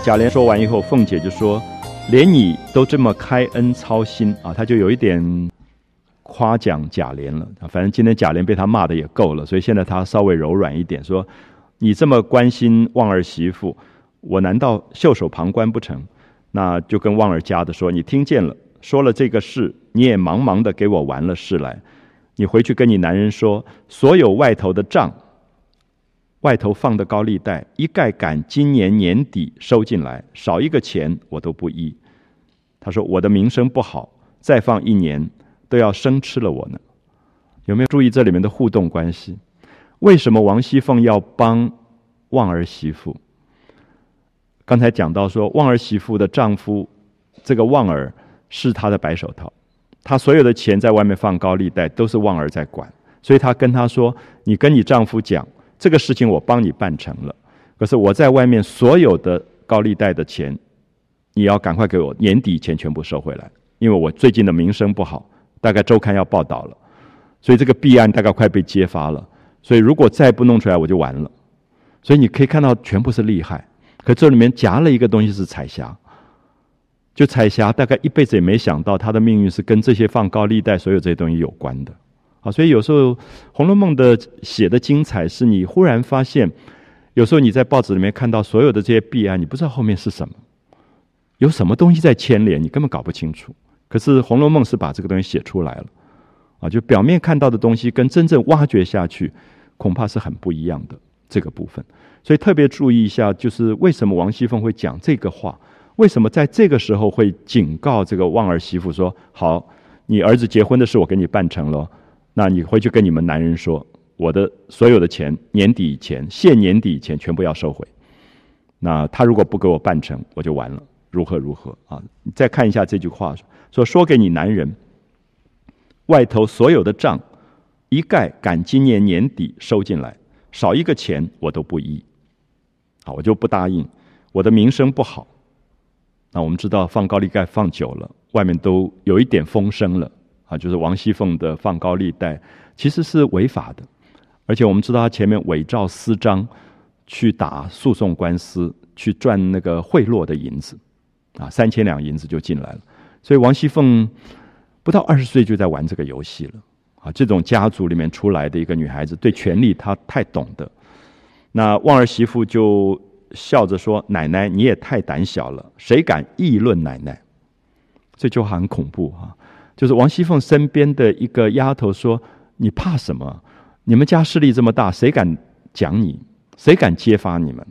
贾琏说完以后，凤姐就说：“连你都这么开恩操心啊！”他就有一点夸奖贾琏了。反正今天贾琏被他骂的也够了，所以现在他稍微柔软一点，说：“你这么关心旺儿媳妇，我难道袖手旁观不成？那就跟旺儿家的说，你听见了，说了这个事，你也忙忙的给我完了事来。你回去跟你男人说，所有外头的账。”外头放的高利贷一概赶今年年底收进来，少一个钱我都不依。他说我的名声不好，再放一年都要生吃了我呢。有没有注意这里面的互动关系？为什么王熙凤要帮旺儿媳妇。刚才讲到说，旺儿媳妇的丈夫，这个旺儿是她的白手套，她所有的钱在外面放高利贷都是旺儿在管，所以她跟他说：“你跟你丈夫讲，这个事情我帮你办成了，可是我在外面所有的高利贷的钱，你要赶快给我年底前全部收回来，因为我最近的名声不好，大概周刊要报道了，所以这个弊案大概快被揭发了，所以如果再不弄出来，我就完了。所以你可以看到，全部是利害。”可这里面夹了一个东西是彩霞，就彩霞大概一辈子也没想到，她的命运是跟这些放高利贷所有这些东西有关的，啊，所以有时候《红楼梦》的写的精彩，是你忽然发现，有时候你在报纸里面看到所有的这些弊案，你不知道后面是什么，有什么东西在牵连，你根本搞不清楚。可是《红楼梦》是把这个东西写出来了，啊，就表面看到的东西跟真正挖掘下去，恐怕是很不一样的这个部分。所以特别注意一下，就是为什么王熙凤会讲这个话？为什么在这个时候会警告这个旺儿媳妇说：“好，你儿子结婚的事我给你办成了，那你回去跟你们男人说，我的所有的钱年底以前，现年底以前全部要收回。那他如果不给我办成，我就完了。如何如何啊？你再看一下这句话，说说给你男人，外头所有的账，一概赶今年年底收进来，少一个钱我都不依。”啊，我就不答应，我的名声不好。那我们知道放高利贷放久了，外面都有一点风声了。啊，就是王熙凤的放高利贷其实是违法的，而且我们知道他前面伪造私章去打诉讼官司，去赚那个贿赂的银子，啊，三千两银子就进来了。所以王熙凤不到二十岁就在玩这个游戏了。啊，这种家族里面出来的一个女孩子，对权力她太懂得。那旺儿媳妇就笑着说：“奶奶，你也太胆小了，谁敢议论奶奶？”这句话很恐怖哈。就是王熙凤身边的一个丫头说：“你怕什么？你们家势力这么大，谁敢讲你？谁敢揭发你们？”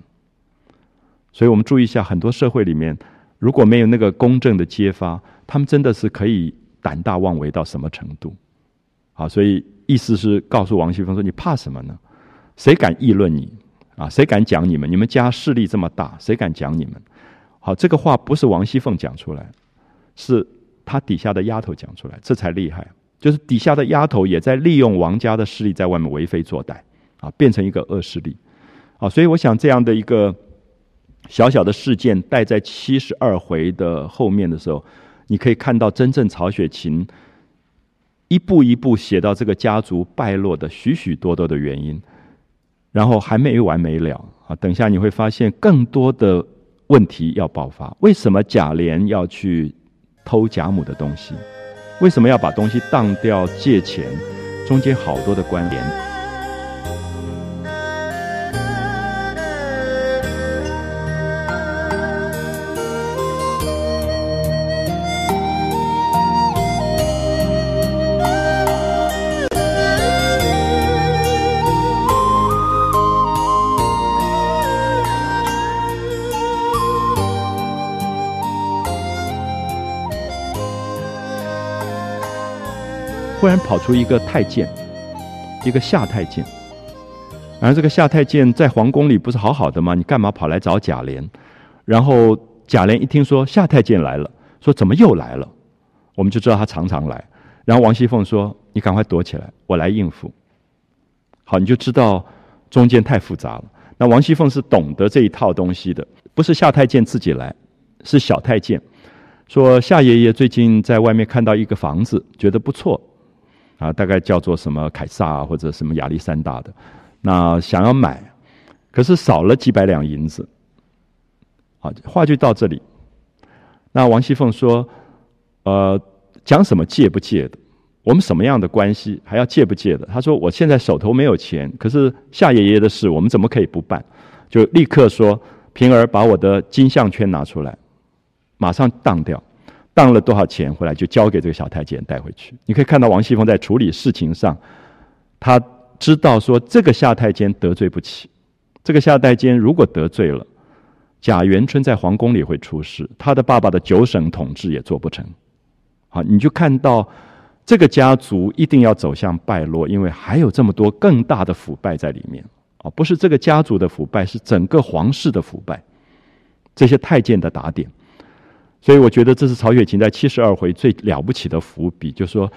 所以我们注意一下，很多社会里面如果没有那个公正的揭发，他们真的是可以胆大妄为到什么程度？好，所以意思是告诉王熙凤说：“你怕什么呢？谁敢议论你？”啊，谁敢讲你们？你们家势力这么大，谁敢讲你们？好，这个话不是王熙凤讲出来，是他底下的丫头讲出来，这才厉害。就是底下的丫头也在利用王家的势力在外面为非作歹，啊，变成一个恶势力。啊，所以我想这样的一个小小的事件带在七十二回的后面的时候，你可以看到真正曹雪芹一步一步写到这个家族败落的许许多多的原因。然后还没完没了啊！等下你会发现更多的问题要爆发。为什么贾琏要去偷贾母的东西？为什么要把东西当掉借钱？中间好多的关联。突然跑出一个太监，一个夏太监。然后这个夏太监在皇宫里不是好好的吗？你干嘛跑来找贾琏？然后贾琏一听说夏太监来了，说怎么又来了？我们就知道他常常来。然后王熙凤说：“你赶快躲起来，我来应付。”好，你就知道中间太复杂了。那王熙凤是懂得这一套东西的，不是夏太监自己来，是小太监说夏爷爷最近在外面看到一个房子，觉得不错。啊，大概叫做什么凯撒啊，或者什么亚历山大的，那想要买，可是少了几百两银子。好，话就到这里。那王熙凤说：“呃，讲什么借不借的？我们什么样的关系还要借不借的？”他说：“我现在手头没有钱，可是夏爷爷的事，我们怎么可以不办？”就立刻说：“平儿把我的金项圈拿出来，马上当掉。”当了多少钱回来，就交给这个小太监带回去。你可以看到王熙凤在处理事情上，他知道说这个夏太监得罪不起，这个夏太监如果得罪了，贾元春在皇宫里会出事，他的爸爸的九省统治也做不成。好，你就看到这个家族一定要走向败落，因为还有这么多更大的腐败在里面。啊，不是这个家族的腐败，是整个皇室的腐败，这些太监的打点。所以我觉得这是曹雪芹在七十二回最了不起的伏笔，就是说，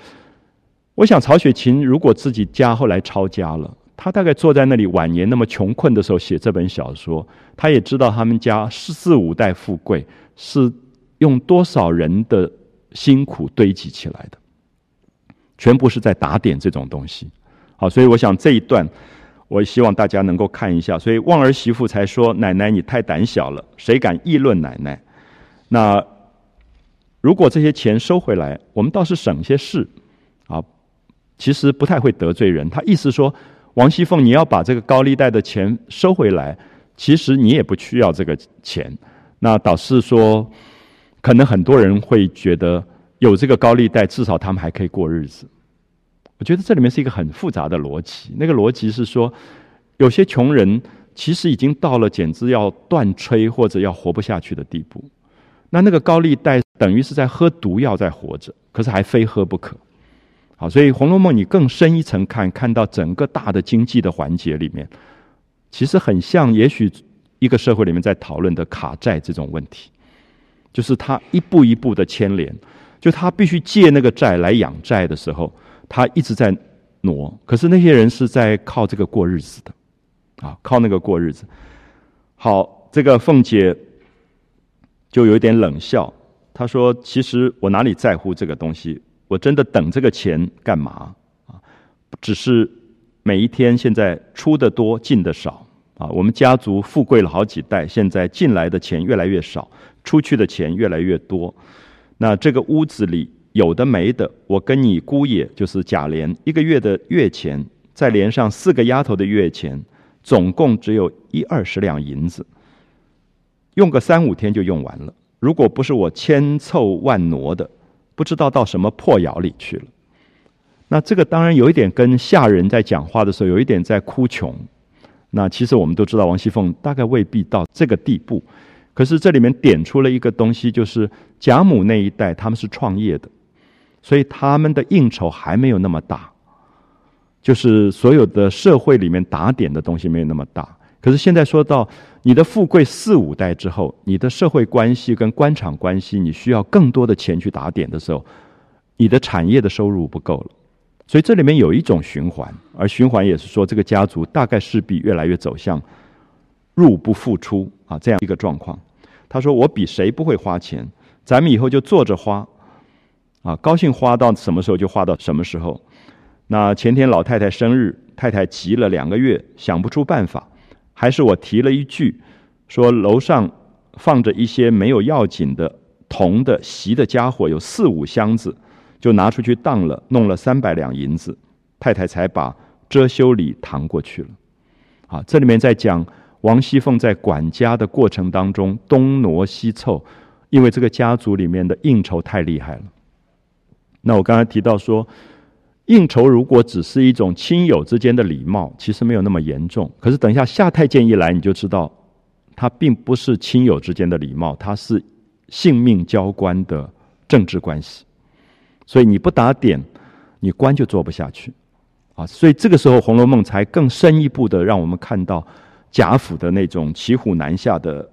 我想曹雪芹如果自己家后来抄家了，他大概坐在那里晚年那么穷困的时候写这本小说，他也知道他们家四五代富贵是用多少人的辛苦堆积起来的，全部是在打点这种东西。好，所以我想这一段，我希望大家能够看一下。所以旺儿媳妇才说：“奶奶你太胆小了，谁敢议论奶奶？”那。如果这些钱收回来，我们倒是省些事，啊，其实不太会得罪人。他意思说，王熙凤，你要把这个高利贷的钱收回来，其实你也不需要这个钱。那导致说，可能很多人会觉得有这个高利贷，至少他们还可以过日子。我觉得这里面是一个很复杂的逻辑。那个逻辑是说，有些穷人其实已经到了简直要断炊或者要活不下去的地步。那那个高利贷等于是在喝毒药在活着，可是还非喝不可。好，所以《红楼梦》你更深一层看，看到整个大的经济的环节里面，其实很像，也许一个社会里面在讨论的卡债这种问题，就是他一步一步的牵连，就他必须借那个债来养债的时候，他一直在挪，可是那些人是在靠这个过日子的，啊，靠那个过日子。好，这个凤姐。就有点冷笑，他说：“其实我哪里在乎这个东西？我真的等这个钱干嘛啊？只是每一天现在出的多，进的少啊。我们家族富贵了好几代，现在进来的钱越来越少，出去的钱越来越多。那这个屋子里有的没的，我跟你姑爷就是贾琏一个月的月钱，再连上四个丫头的月钱，总共只有一二十两银子。”用个三五天就用完了。如果不是我千凑万挪的，不知道到什么破窑里去了。那这个当然有一点跟下人在讲话的时候有一点在哭穷。那其实我们都知道，王熙凤大概未必到这个地步。可是这里面点出了一个东西，就是贾母那一代他们是创业的，所以他们的应酬还没有那么大，就是所有的社会里面打点的东西没有那么大。可是现在说到你的富贵四五代之后，你的社会关系跟官场关系，你需要更多的钱去打点的时候，你的产业的收入不够了，所以这里面有一种循环，而循环也是说这个家族大概势必越来越走向入不敷出啊这样一个状况。他说：“我比谁不会花钱，咱们以后就坐着花，啊，高兴花到什么时候就花到什么时候。那前天老太太生日，太太急了两个月，想不出办法。”还是我提了一句，说楼上放着一些没有要紧的铜的锡的家伙，有四五箱子，就拿出去当了，弄了三百两银子，太太才把遮羞礼搪过去了。啊，这里面在讲王熙凤在管家的过程当中东挪西凑，因为这个家族里面的应酬太厉害了。那我刚才提到说。应酬如果只是一种亲友之间的礼貌，其实没有那么严重。可是等一下夏太监一来，你就知道，他并不是亲友之间的礼貌，他是性命交关的政治关系。所以你不打点，你官就做不下去啊！所以这个时候《红楼梦》才更深一步的让我们看到贾府的那种骑虎难下的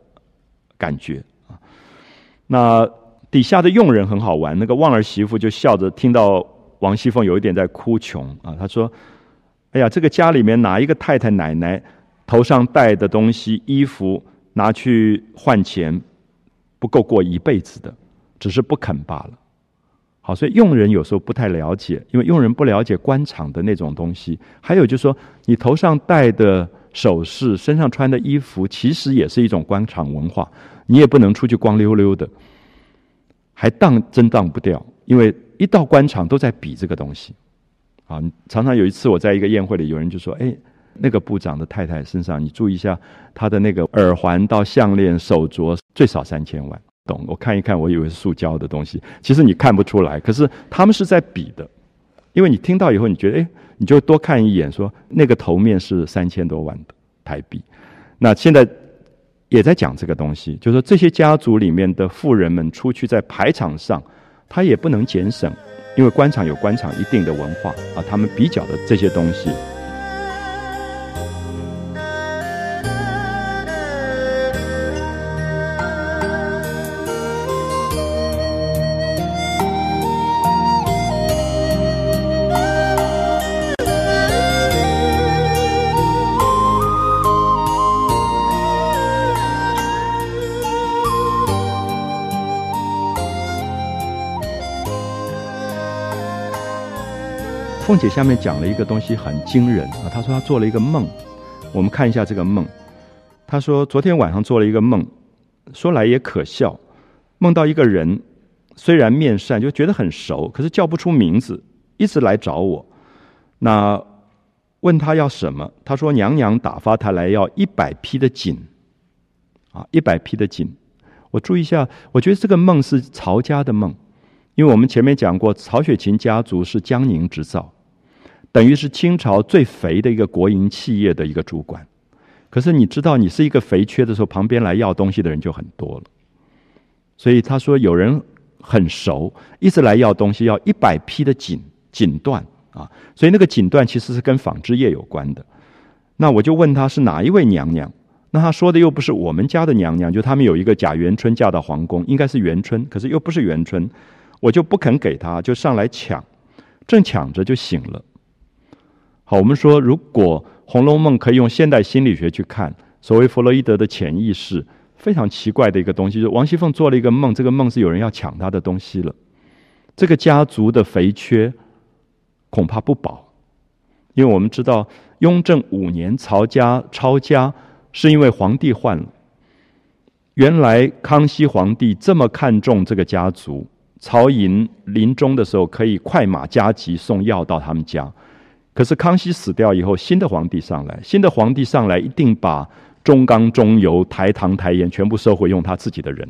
感觉啊。那底下的佣人很好玩，那个旺儿媳妇就笑着听到。王熙凤有一点在哭穷啊，她说：“哎呀，这个家里面哪一个太太奶奶头上戴的东西、衣服拿去换钱，不够过一辈子的，只是不肯罢了。”好，所以佣人有时候不太了解，因为佣人不了解官场的那种东西。还有就是说，你头上戴的首饰、身上穿的衣服，其实也是一种官场文化，你也不能出去光溜溜的，还当真当不掉，因为。一到官场都在比这个东西，啊，常常有一次我在一个宴会里，有人就说：“哎，那个部长的太太身上，你注意一下，她的那个耳环到项链、手镯最少三千万。”懂？我看一看，我以为是塑胶的东西，其实你看不出来。可是他们是在比的，因为你听到以后，你觉得哎，你就多看一眼，说那个头面是三千多万的台币。那现在也在讲这个东西，就是说这些家族里面的富人们出去在排场上。他也不能减省，因为官场有官场一定的文化啊，他们比较的这些东西。凤姐下面讲了一个东西很惊人啊，她说她做了一个梦，我们看一下这个梦。她说昨天晚上做了一个梦，说来也可笑，梦到一个人，虽然面善，就觉得很熟，可是叫不出名字，一直来找我。那问他要什么？他说娘娘打发他来要一百匹的锦，啊，一百匹的锦。我注意一下，我觉得这个梦是曹家的梦，因为我们前面讲过，曹雪芹家族是江宁织造，等于是清朝最肥的一个国营企业的一个主管。可是你知道，你是一个肥缺的时候，旁边来要东西的人就很多了。所以他说有人很熟，一直来要东西，要一百匹的锦锦缎。啊，所以那个锦缎其实是跟纺织业有关的。那我就问他是哪一位娘娘？那他说的又不是我们家的娘娘，就他们有一个贾元春嫁到皇宫，应该是元春，可是又不是元春，我就不肯给他，就上来抢，正抢着就醒了。我们说如果《红楼梦》可以用现代心理学去看，所谓弗洛伊德的潜意识，非常奇怪的一个东西，就是王熙凤做了一个梦，这个梦是有人要抢她的东西了，这个家族的肥缺。恐怕不保，因为我们知道雍正五年曹家抄家，是因为皇帝换了。原来康熙皇帝这么看重这个家族，曹寅临终的时候可以快马加急送药到他们家。可是康熙死掉以后，新的皇帝上来，新的皇帝上来一定把中纲中游、台糖台盐全部收回，用他自己的人，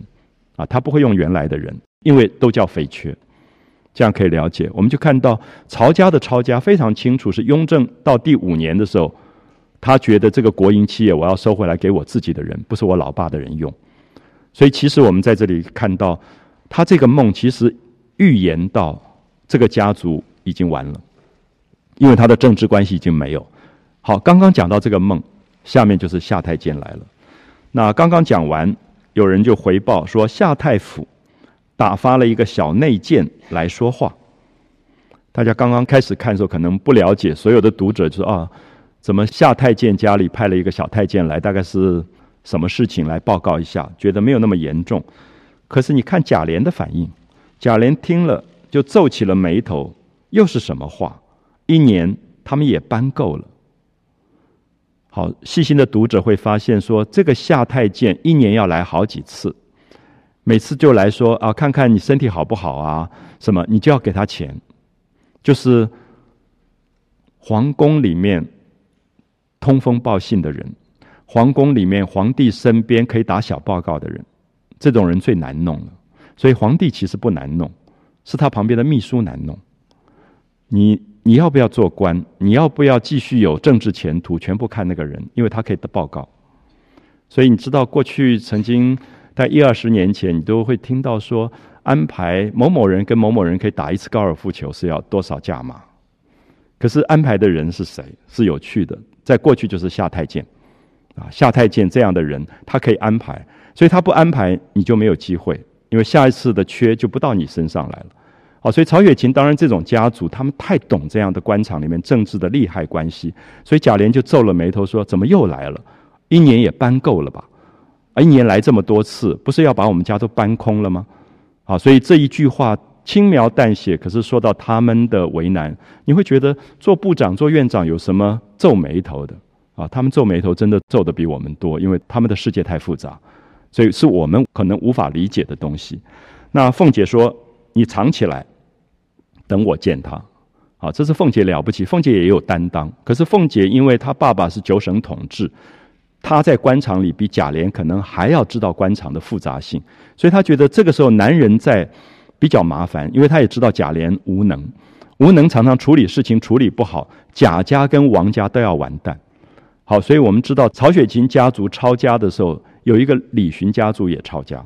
啊，他不会用原来的人，因为都叫肥缺。这样可以了解，我们就看到曹家的抄家非常清楚，是雍正到第五年的时候，他觉得这个国营企业我要收回来给我自己的人，不是我老爸的人用。所以其实我们在这里看到，他这个梦其实预言到这个家族已经完了，因为他的政治关系已经没有。好，刚刚讲到这个梦，下面就是夏太监来了。那刚刚讲完，有人就回报说夏太府。打发了一个小内监来说话。大家刚刚开始看的时候，可能不了解。所有的读者就说：“啊，怎么夏太监家里派了一个小太监来？大概是什么事情来报告一下？觉得没有那么严重。可是你看贾琏的反应，贾琏听了就皱起了眉头。又是什么话？一年他们也搬够了。好，细心的读者会发现说，这个夏太监一年要来好几次。每次就来说啊，看看你身体好不好啊？什么，你就要给他钱。就是皇宫里面通风报信的人，皇宫里面皇帝身边可以打小报告的人，这种人最难弄了。所以皇帝其实不难弄，是他旁边的秘书难弄。你你要不要做官？你要不要继续有政治前途？全部看那个人，因为他可以的报告。所以你知道过去曾经。在一二十年前，你都会听到说安排某某人跟某某人可以打一次高尔夫球是要多少价码。可是安排的人是谁？是有趣的，在过去就是夏太监，啊，夏太监这样的人他可以安排，所以他不安排你就没有机会，因为下一次的缺就不到你身上来了。哦，所以曹雪芹当然这种家族他们太懂这样的官场里面政治的利害关系，所以贾琏就皱了眉头说：“怎么又来了？一年也搬够了吧？”啊一年来这么多次，不是要把我们家都搬空了吗？啊，所以这一句话轻描淡写，可是说到他们的为难，你会觉得做部长、做院长有什么皱眉头的？啊，他们皱眉头真的皱的比我们多，因为他们的世界太复杂，所以是我们可能无法理解的东西。那凤姐说：“你藏起来，等我见他。”好，这是凤姐了不起，凤姐也有担当。可是凤姐因为她爸爸是九省统治。她在官场里比贾琏可能还要知道官场的复杂性，所以她觉得这个时候男人在比较麻烦，因为他也知道贾琏无能，无能常常处理事情处理不好，贾家跟王家都要完蛋。好，所以我们知道曹雪芹家族抄家的时候，有一个李寻家族也抄家，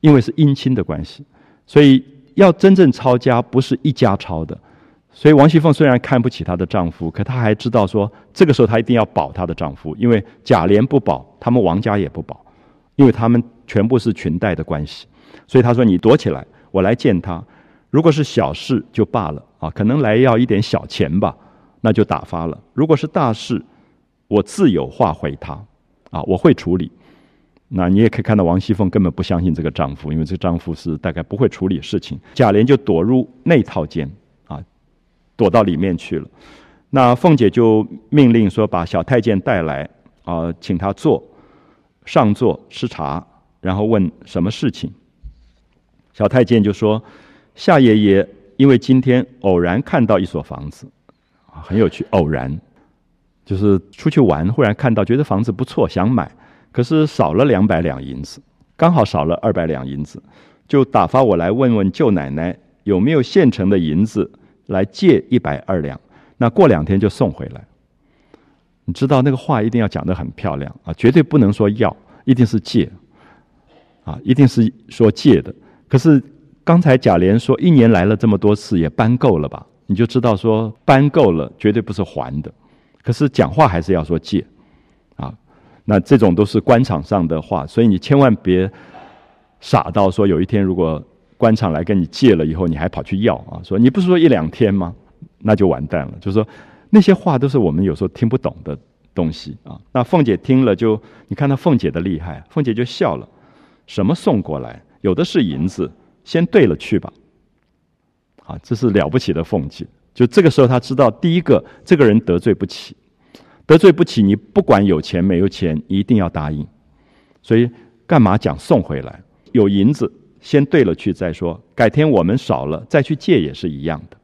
因为是姻亲的关系，所以要真正抄家不是一家抄的。所以王熙凤虽然看不起她的丈夫，可她还知道说，这个时候她一定要保她的丈夫，因为贾琏不保，他们王家也不保，因为他们全部是裙带的关系。所以她说：“你躲起来，我来见他。如果是小事就罢了啊，可能来要一点小钱吧，那就打发了。如果是大事，我自有话回他啊，我会处理。那你也可以看到王熙凤根本不相信这个丈夫，因为这个丈夫是大概不会处理事情。贾琏就躲入内套间。”啊躲到里面去了。那凤姐就命令说：“把小太监带来，啊，请他坐，上座吃茶，然后问什么事情。”小太监就说：“夏爷爷因为今天偶然看到一所房子，啊，很有趣，偶然，就是出去玩，忽然看到，觉得房子不错，想买，可是少了两百两银子，刚好少了二百两银子，就打发我来问问舅奶奶有没有现成的银子来借一百二两。”那过两天就送回来，你知道那个话一定要讲得很漂亮啊，绝对不能说要，一定是借，啊，一定是说借的。可是刚才贾琏说一年来了这么多次，也搬够了吧？你就知道说搬够了，绝对不是还的。可是讲话还是要说借，那这种都是官场上的话，所以你千万别傻到说有一天如果官场来跟你借了以后，你还跑去要啊？说你不是说一两天吗？那就完蛋了，就是说那些话都是我们有时候听不懂的东西啊。那凤姐听了就，你看到凤姐的厉害，凤姐就笑了。什么送过来？有的是银子，先兑了去吧。啊，这是了不起的凤姐。就这个时候，她知道第一个，这个人得罪不起，得罪不起，你不管有钱没有钱，一定要答应。所以干嘛讲送回来？有银子先兑了去再说，改天我们少了再去借也是一样的。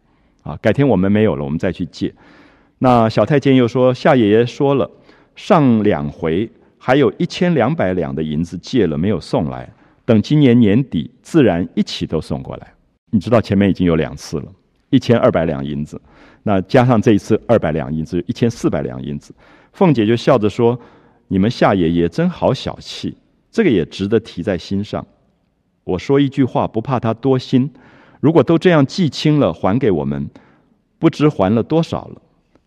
啊，改天我们没有了，我们再去借。那小太监又说：“夏爷爷说了，上两回还有一千两百两的银子借了没有送来，等今年年底自然一起都送过来。你知道前面已经有两次了，一千二百两银子，那加上这一次二百两银子，一千四百两银子。”凤姐就笑着说：“你们夏爷爷真好小气，这个也值得提在心上。我说一句话，不怕他多心。”如果都这样记清了还给我们，不知还了多少了，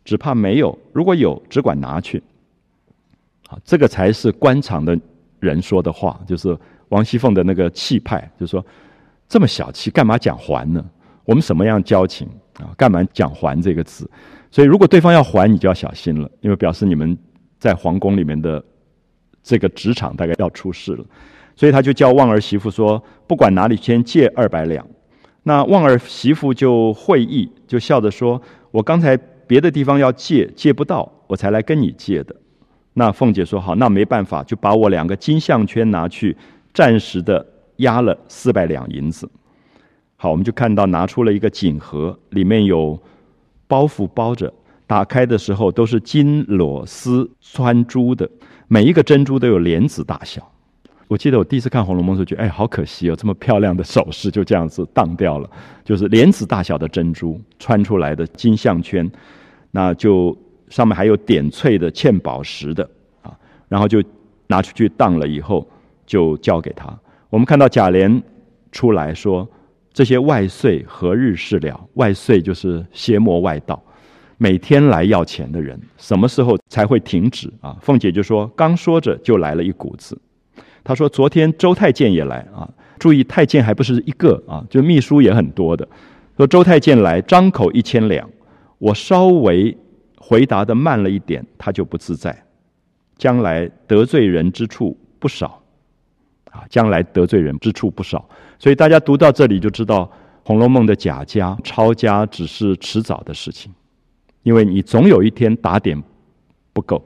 只怕没有。如果有，只管拿去。啊，这个才是官场的人说的话，就是王熙凤的那个气派，就是说这么小气，干嘛讲还呢？我们什么样交情啊？干嘛讲还这个字？所以如果对方要还，你就要小心了，因为表示你们在皇宫里面的这个职场大概要出事了。所以他就叫旺儿媳妇说，不管哪里先借二百两。那旺儿媳妇就会意，就笑着说：“我刚才别的地方要借，借不到，我才来跟你借的。”那凤姐说：“好，那没办法，就把我两个金项圈拿去，暂时的压了四百两银子。”好，我们就看到拿出了一个锦盒，里面有包袱包着，打开的时候都是金裸丝穿珠的，每一个珍珠都有莲子大小。我记得我第一次看《红楼梦》时候，觉得哎，好可惜哦，这么漂亮的首饰就这样子当掉了。就是莲子大小的珍珠穿出来的金项圈，那就上面还有点翠的嵌宝石的啊，然后就拿出去当了以后，就交给他。我们看到贾琏出来说：“这些外岁何日是了？外岁就是邪魔外道，每天来要钱的人，什么时候才会停止啊？”凤姐就说：“刚说着，就来了一股子。”他说：“昨天周太监也来啊，注意太监还不是一个啊，就秘书也很多的。说周太监来，张口一千两，我稍微回答的慢了一点，他就不自在。将来得罪人之处不少，啊，将来得罪人之处不少。所以大家读到这里就知道，《红楼梦》的贾家抄家只是迟早的事情，因为你总有一天打点不够。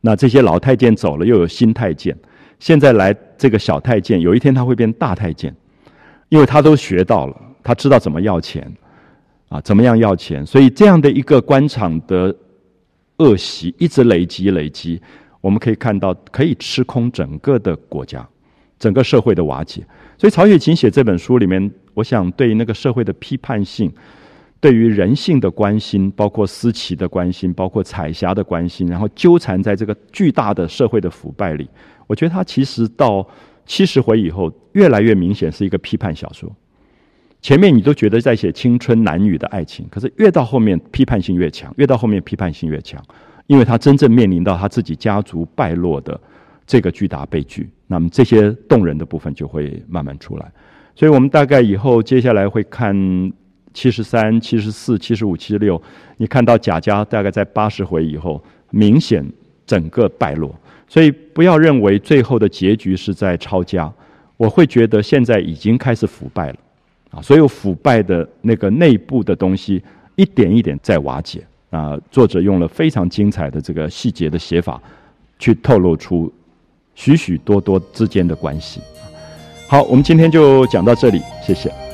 那这些老太监走了，又有新太监。”现在来这个小太监，有一天他会变大太监，因为他都学到了，他知道怎么要钱，啊，怎么样要钱，所以这样的一个官场的恶习一直累积累积，我们可以看到可以吃空整个的国家，整个社会的瓦解。所以曹雪芹写这本书里面，我想对那个社会的批判性，对于人性的关心，包括思齐的关心，包括彩霞的关心，然后纠缠在这个巨大的社会的腐败里。我觉得他其实到七十回以后，越来越明显是一个批判小说。前面你都觉得在写青春男女的爱情，可是越到后面批判性越强，越到后面批判性越强，因为他真正面临到他自己家族败落的这个巨大悲剧，那么这些动人的部分就会慢慢出来。所以我们大概以后接下来会看七十三、七十四、七十五、七十六，你看到贾家大概在八十回以后，明显整个败落。所以不要认为最后的结局是在抄家，我会觉得现在已经开始腐败了，啊，所有腐败的那个内部的东西一点一点在瓦解啊。作者用了非常精彩的这个细节的写法，去透露出许许多多之间的关系。好，我们今天就讲到这里，谢谢。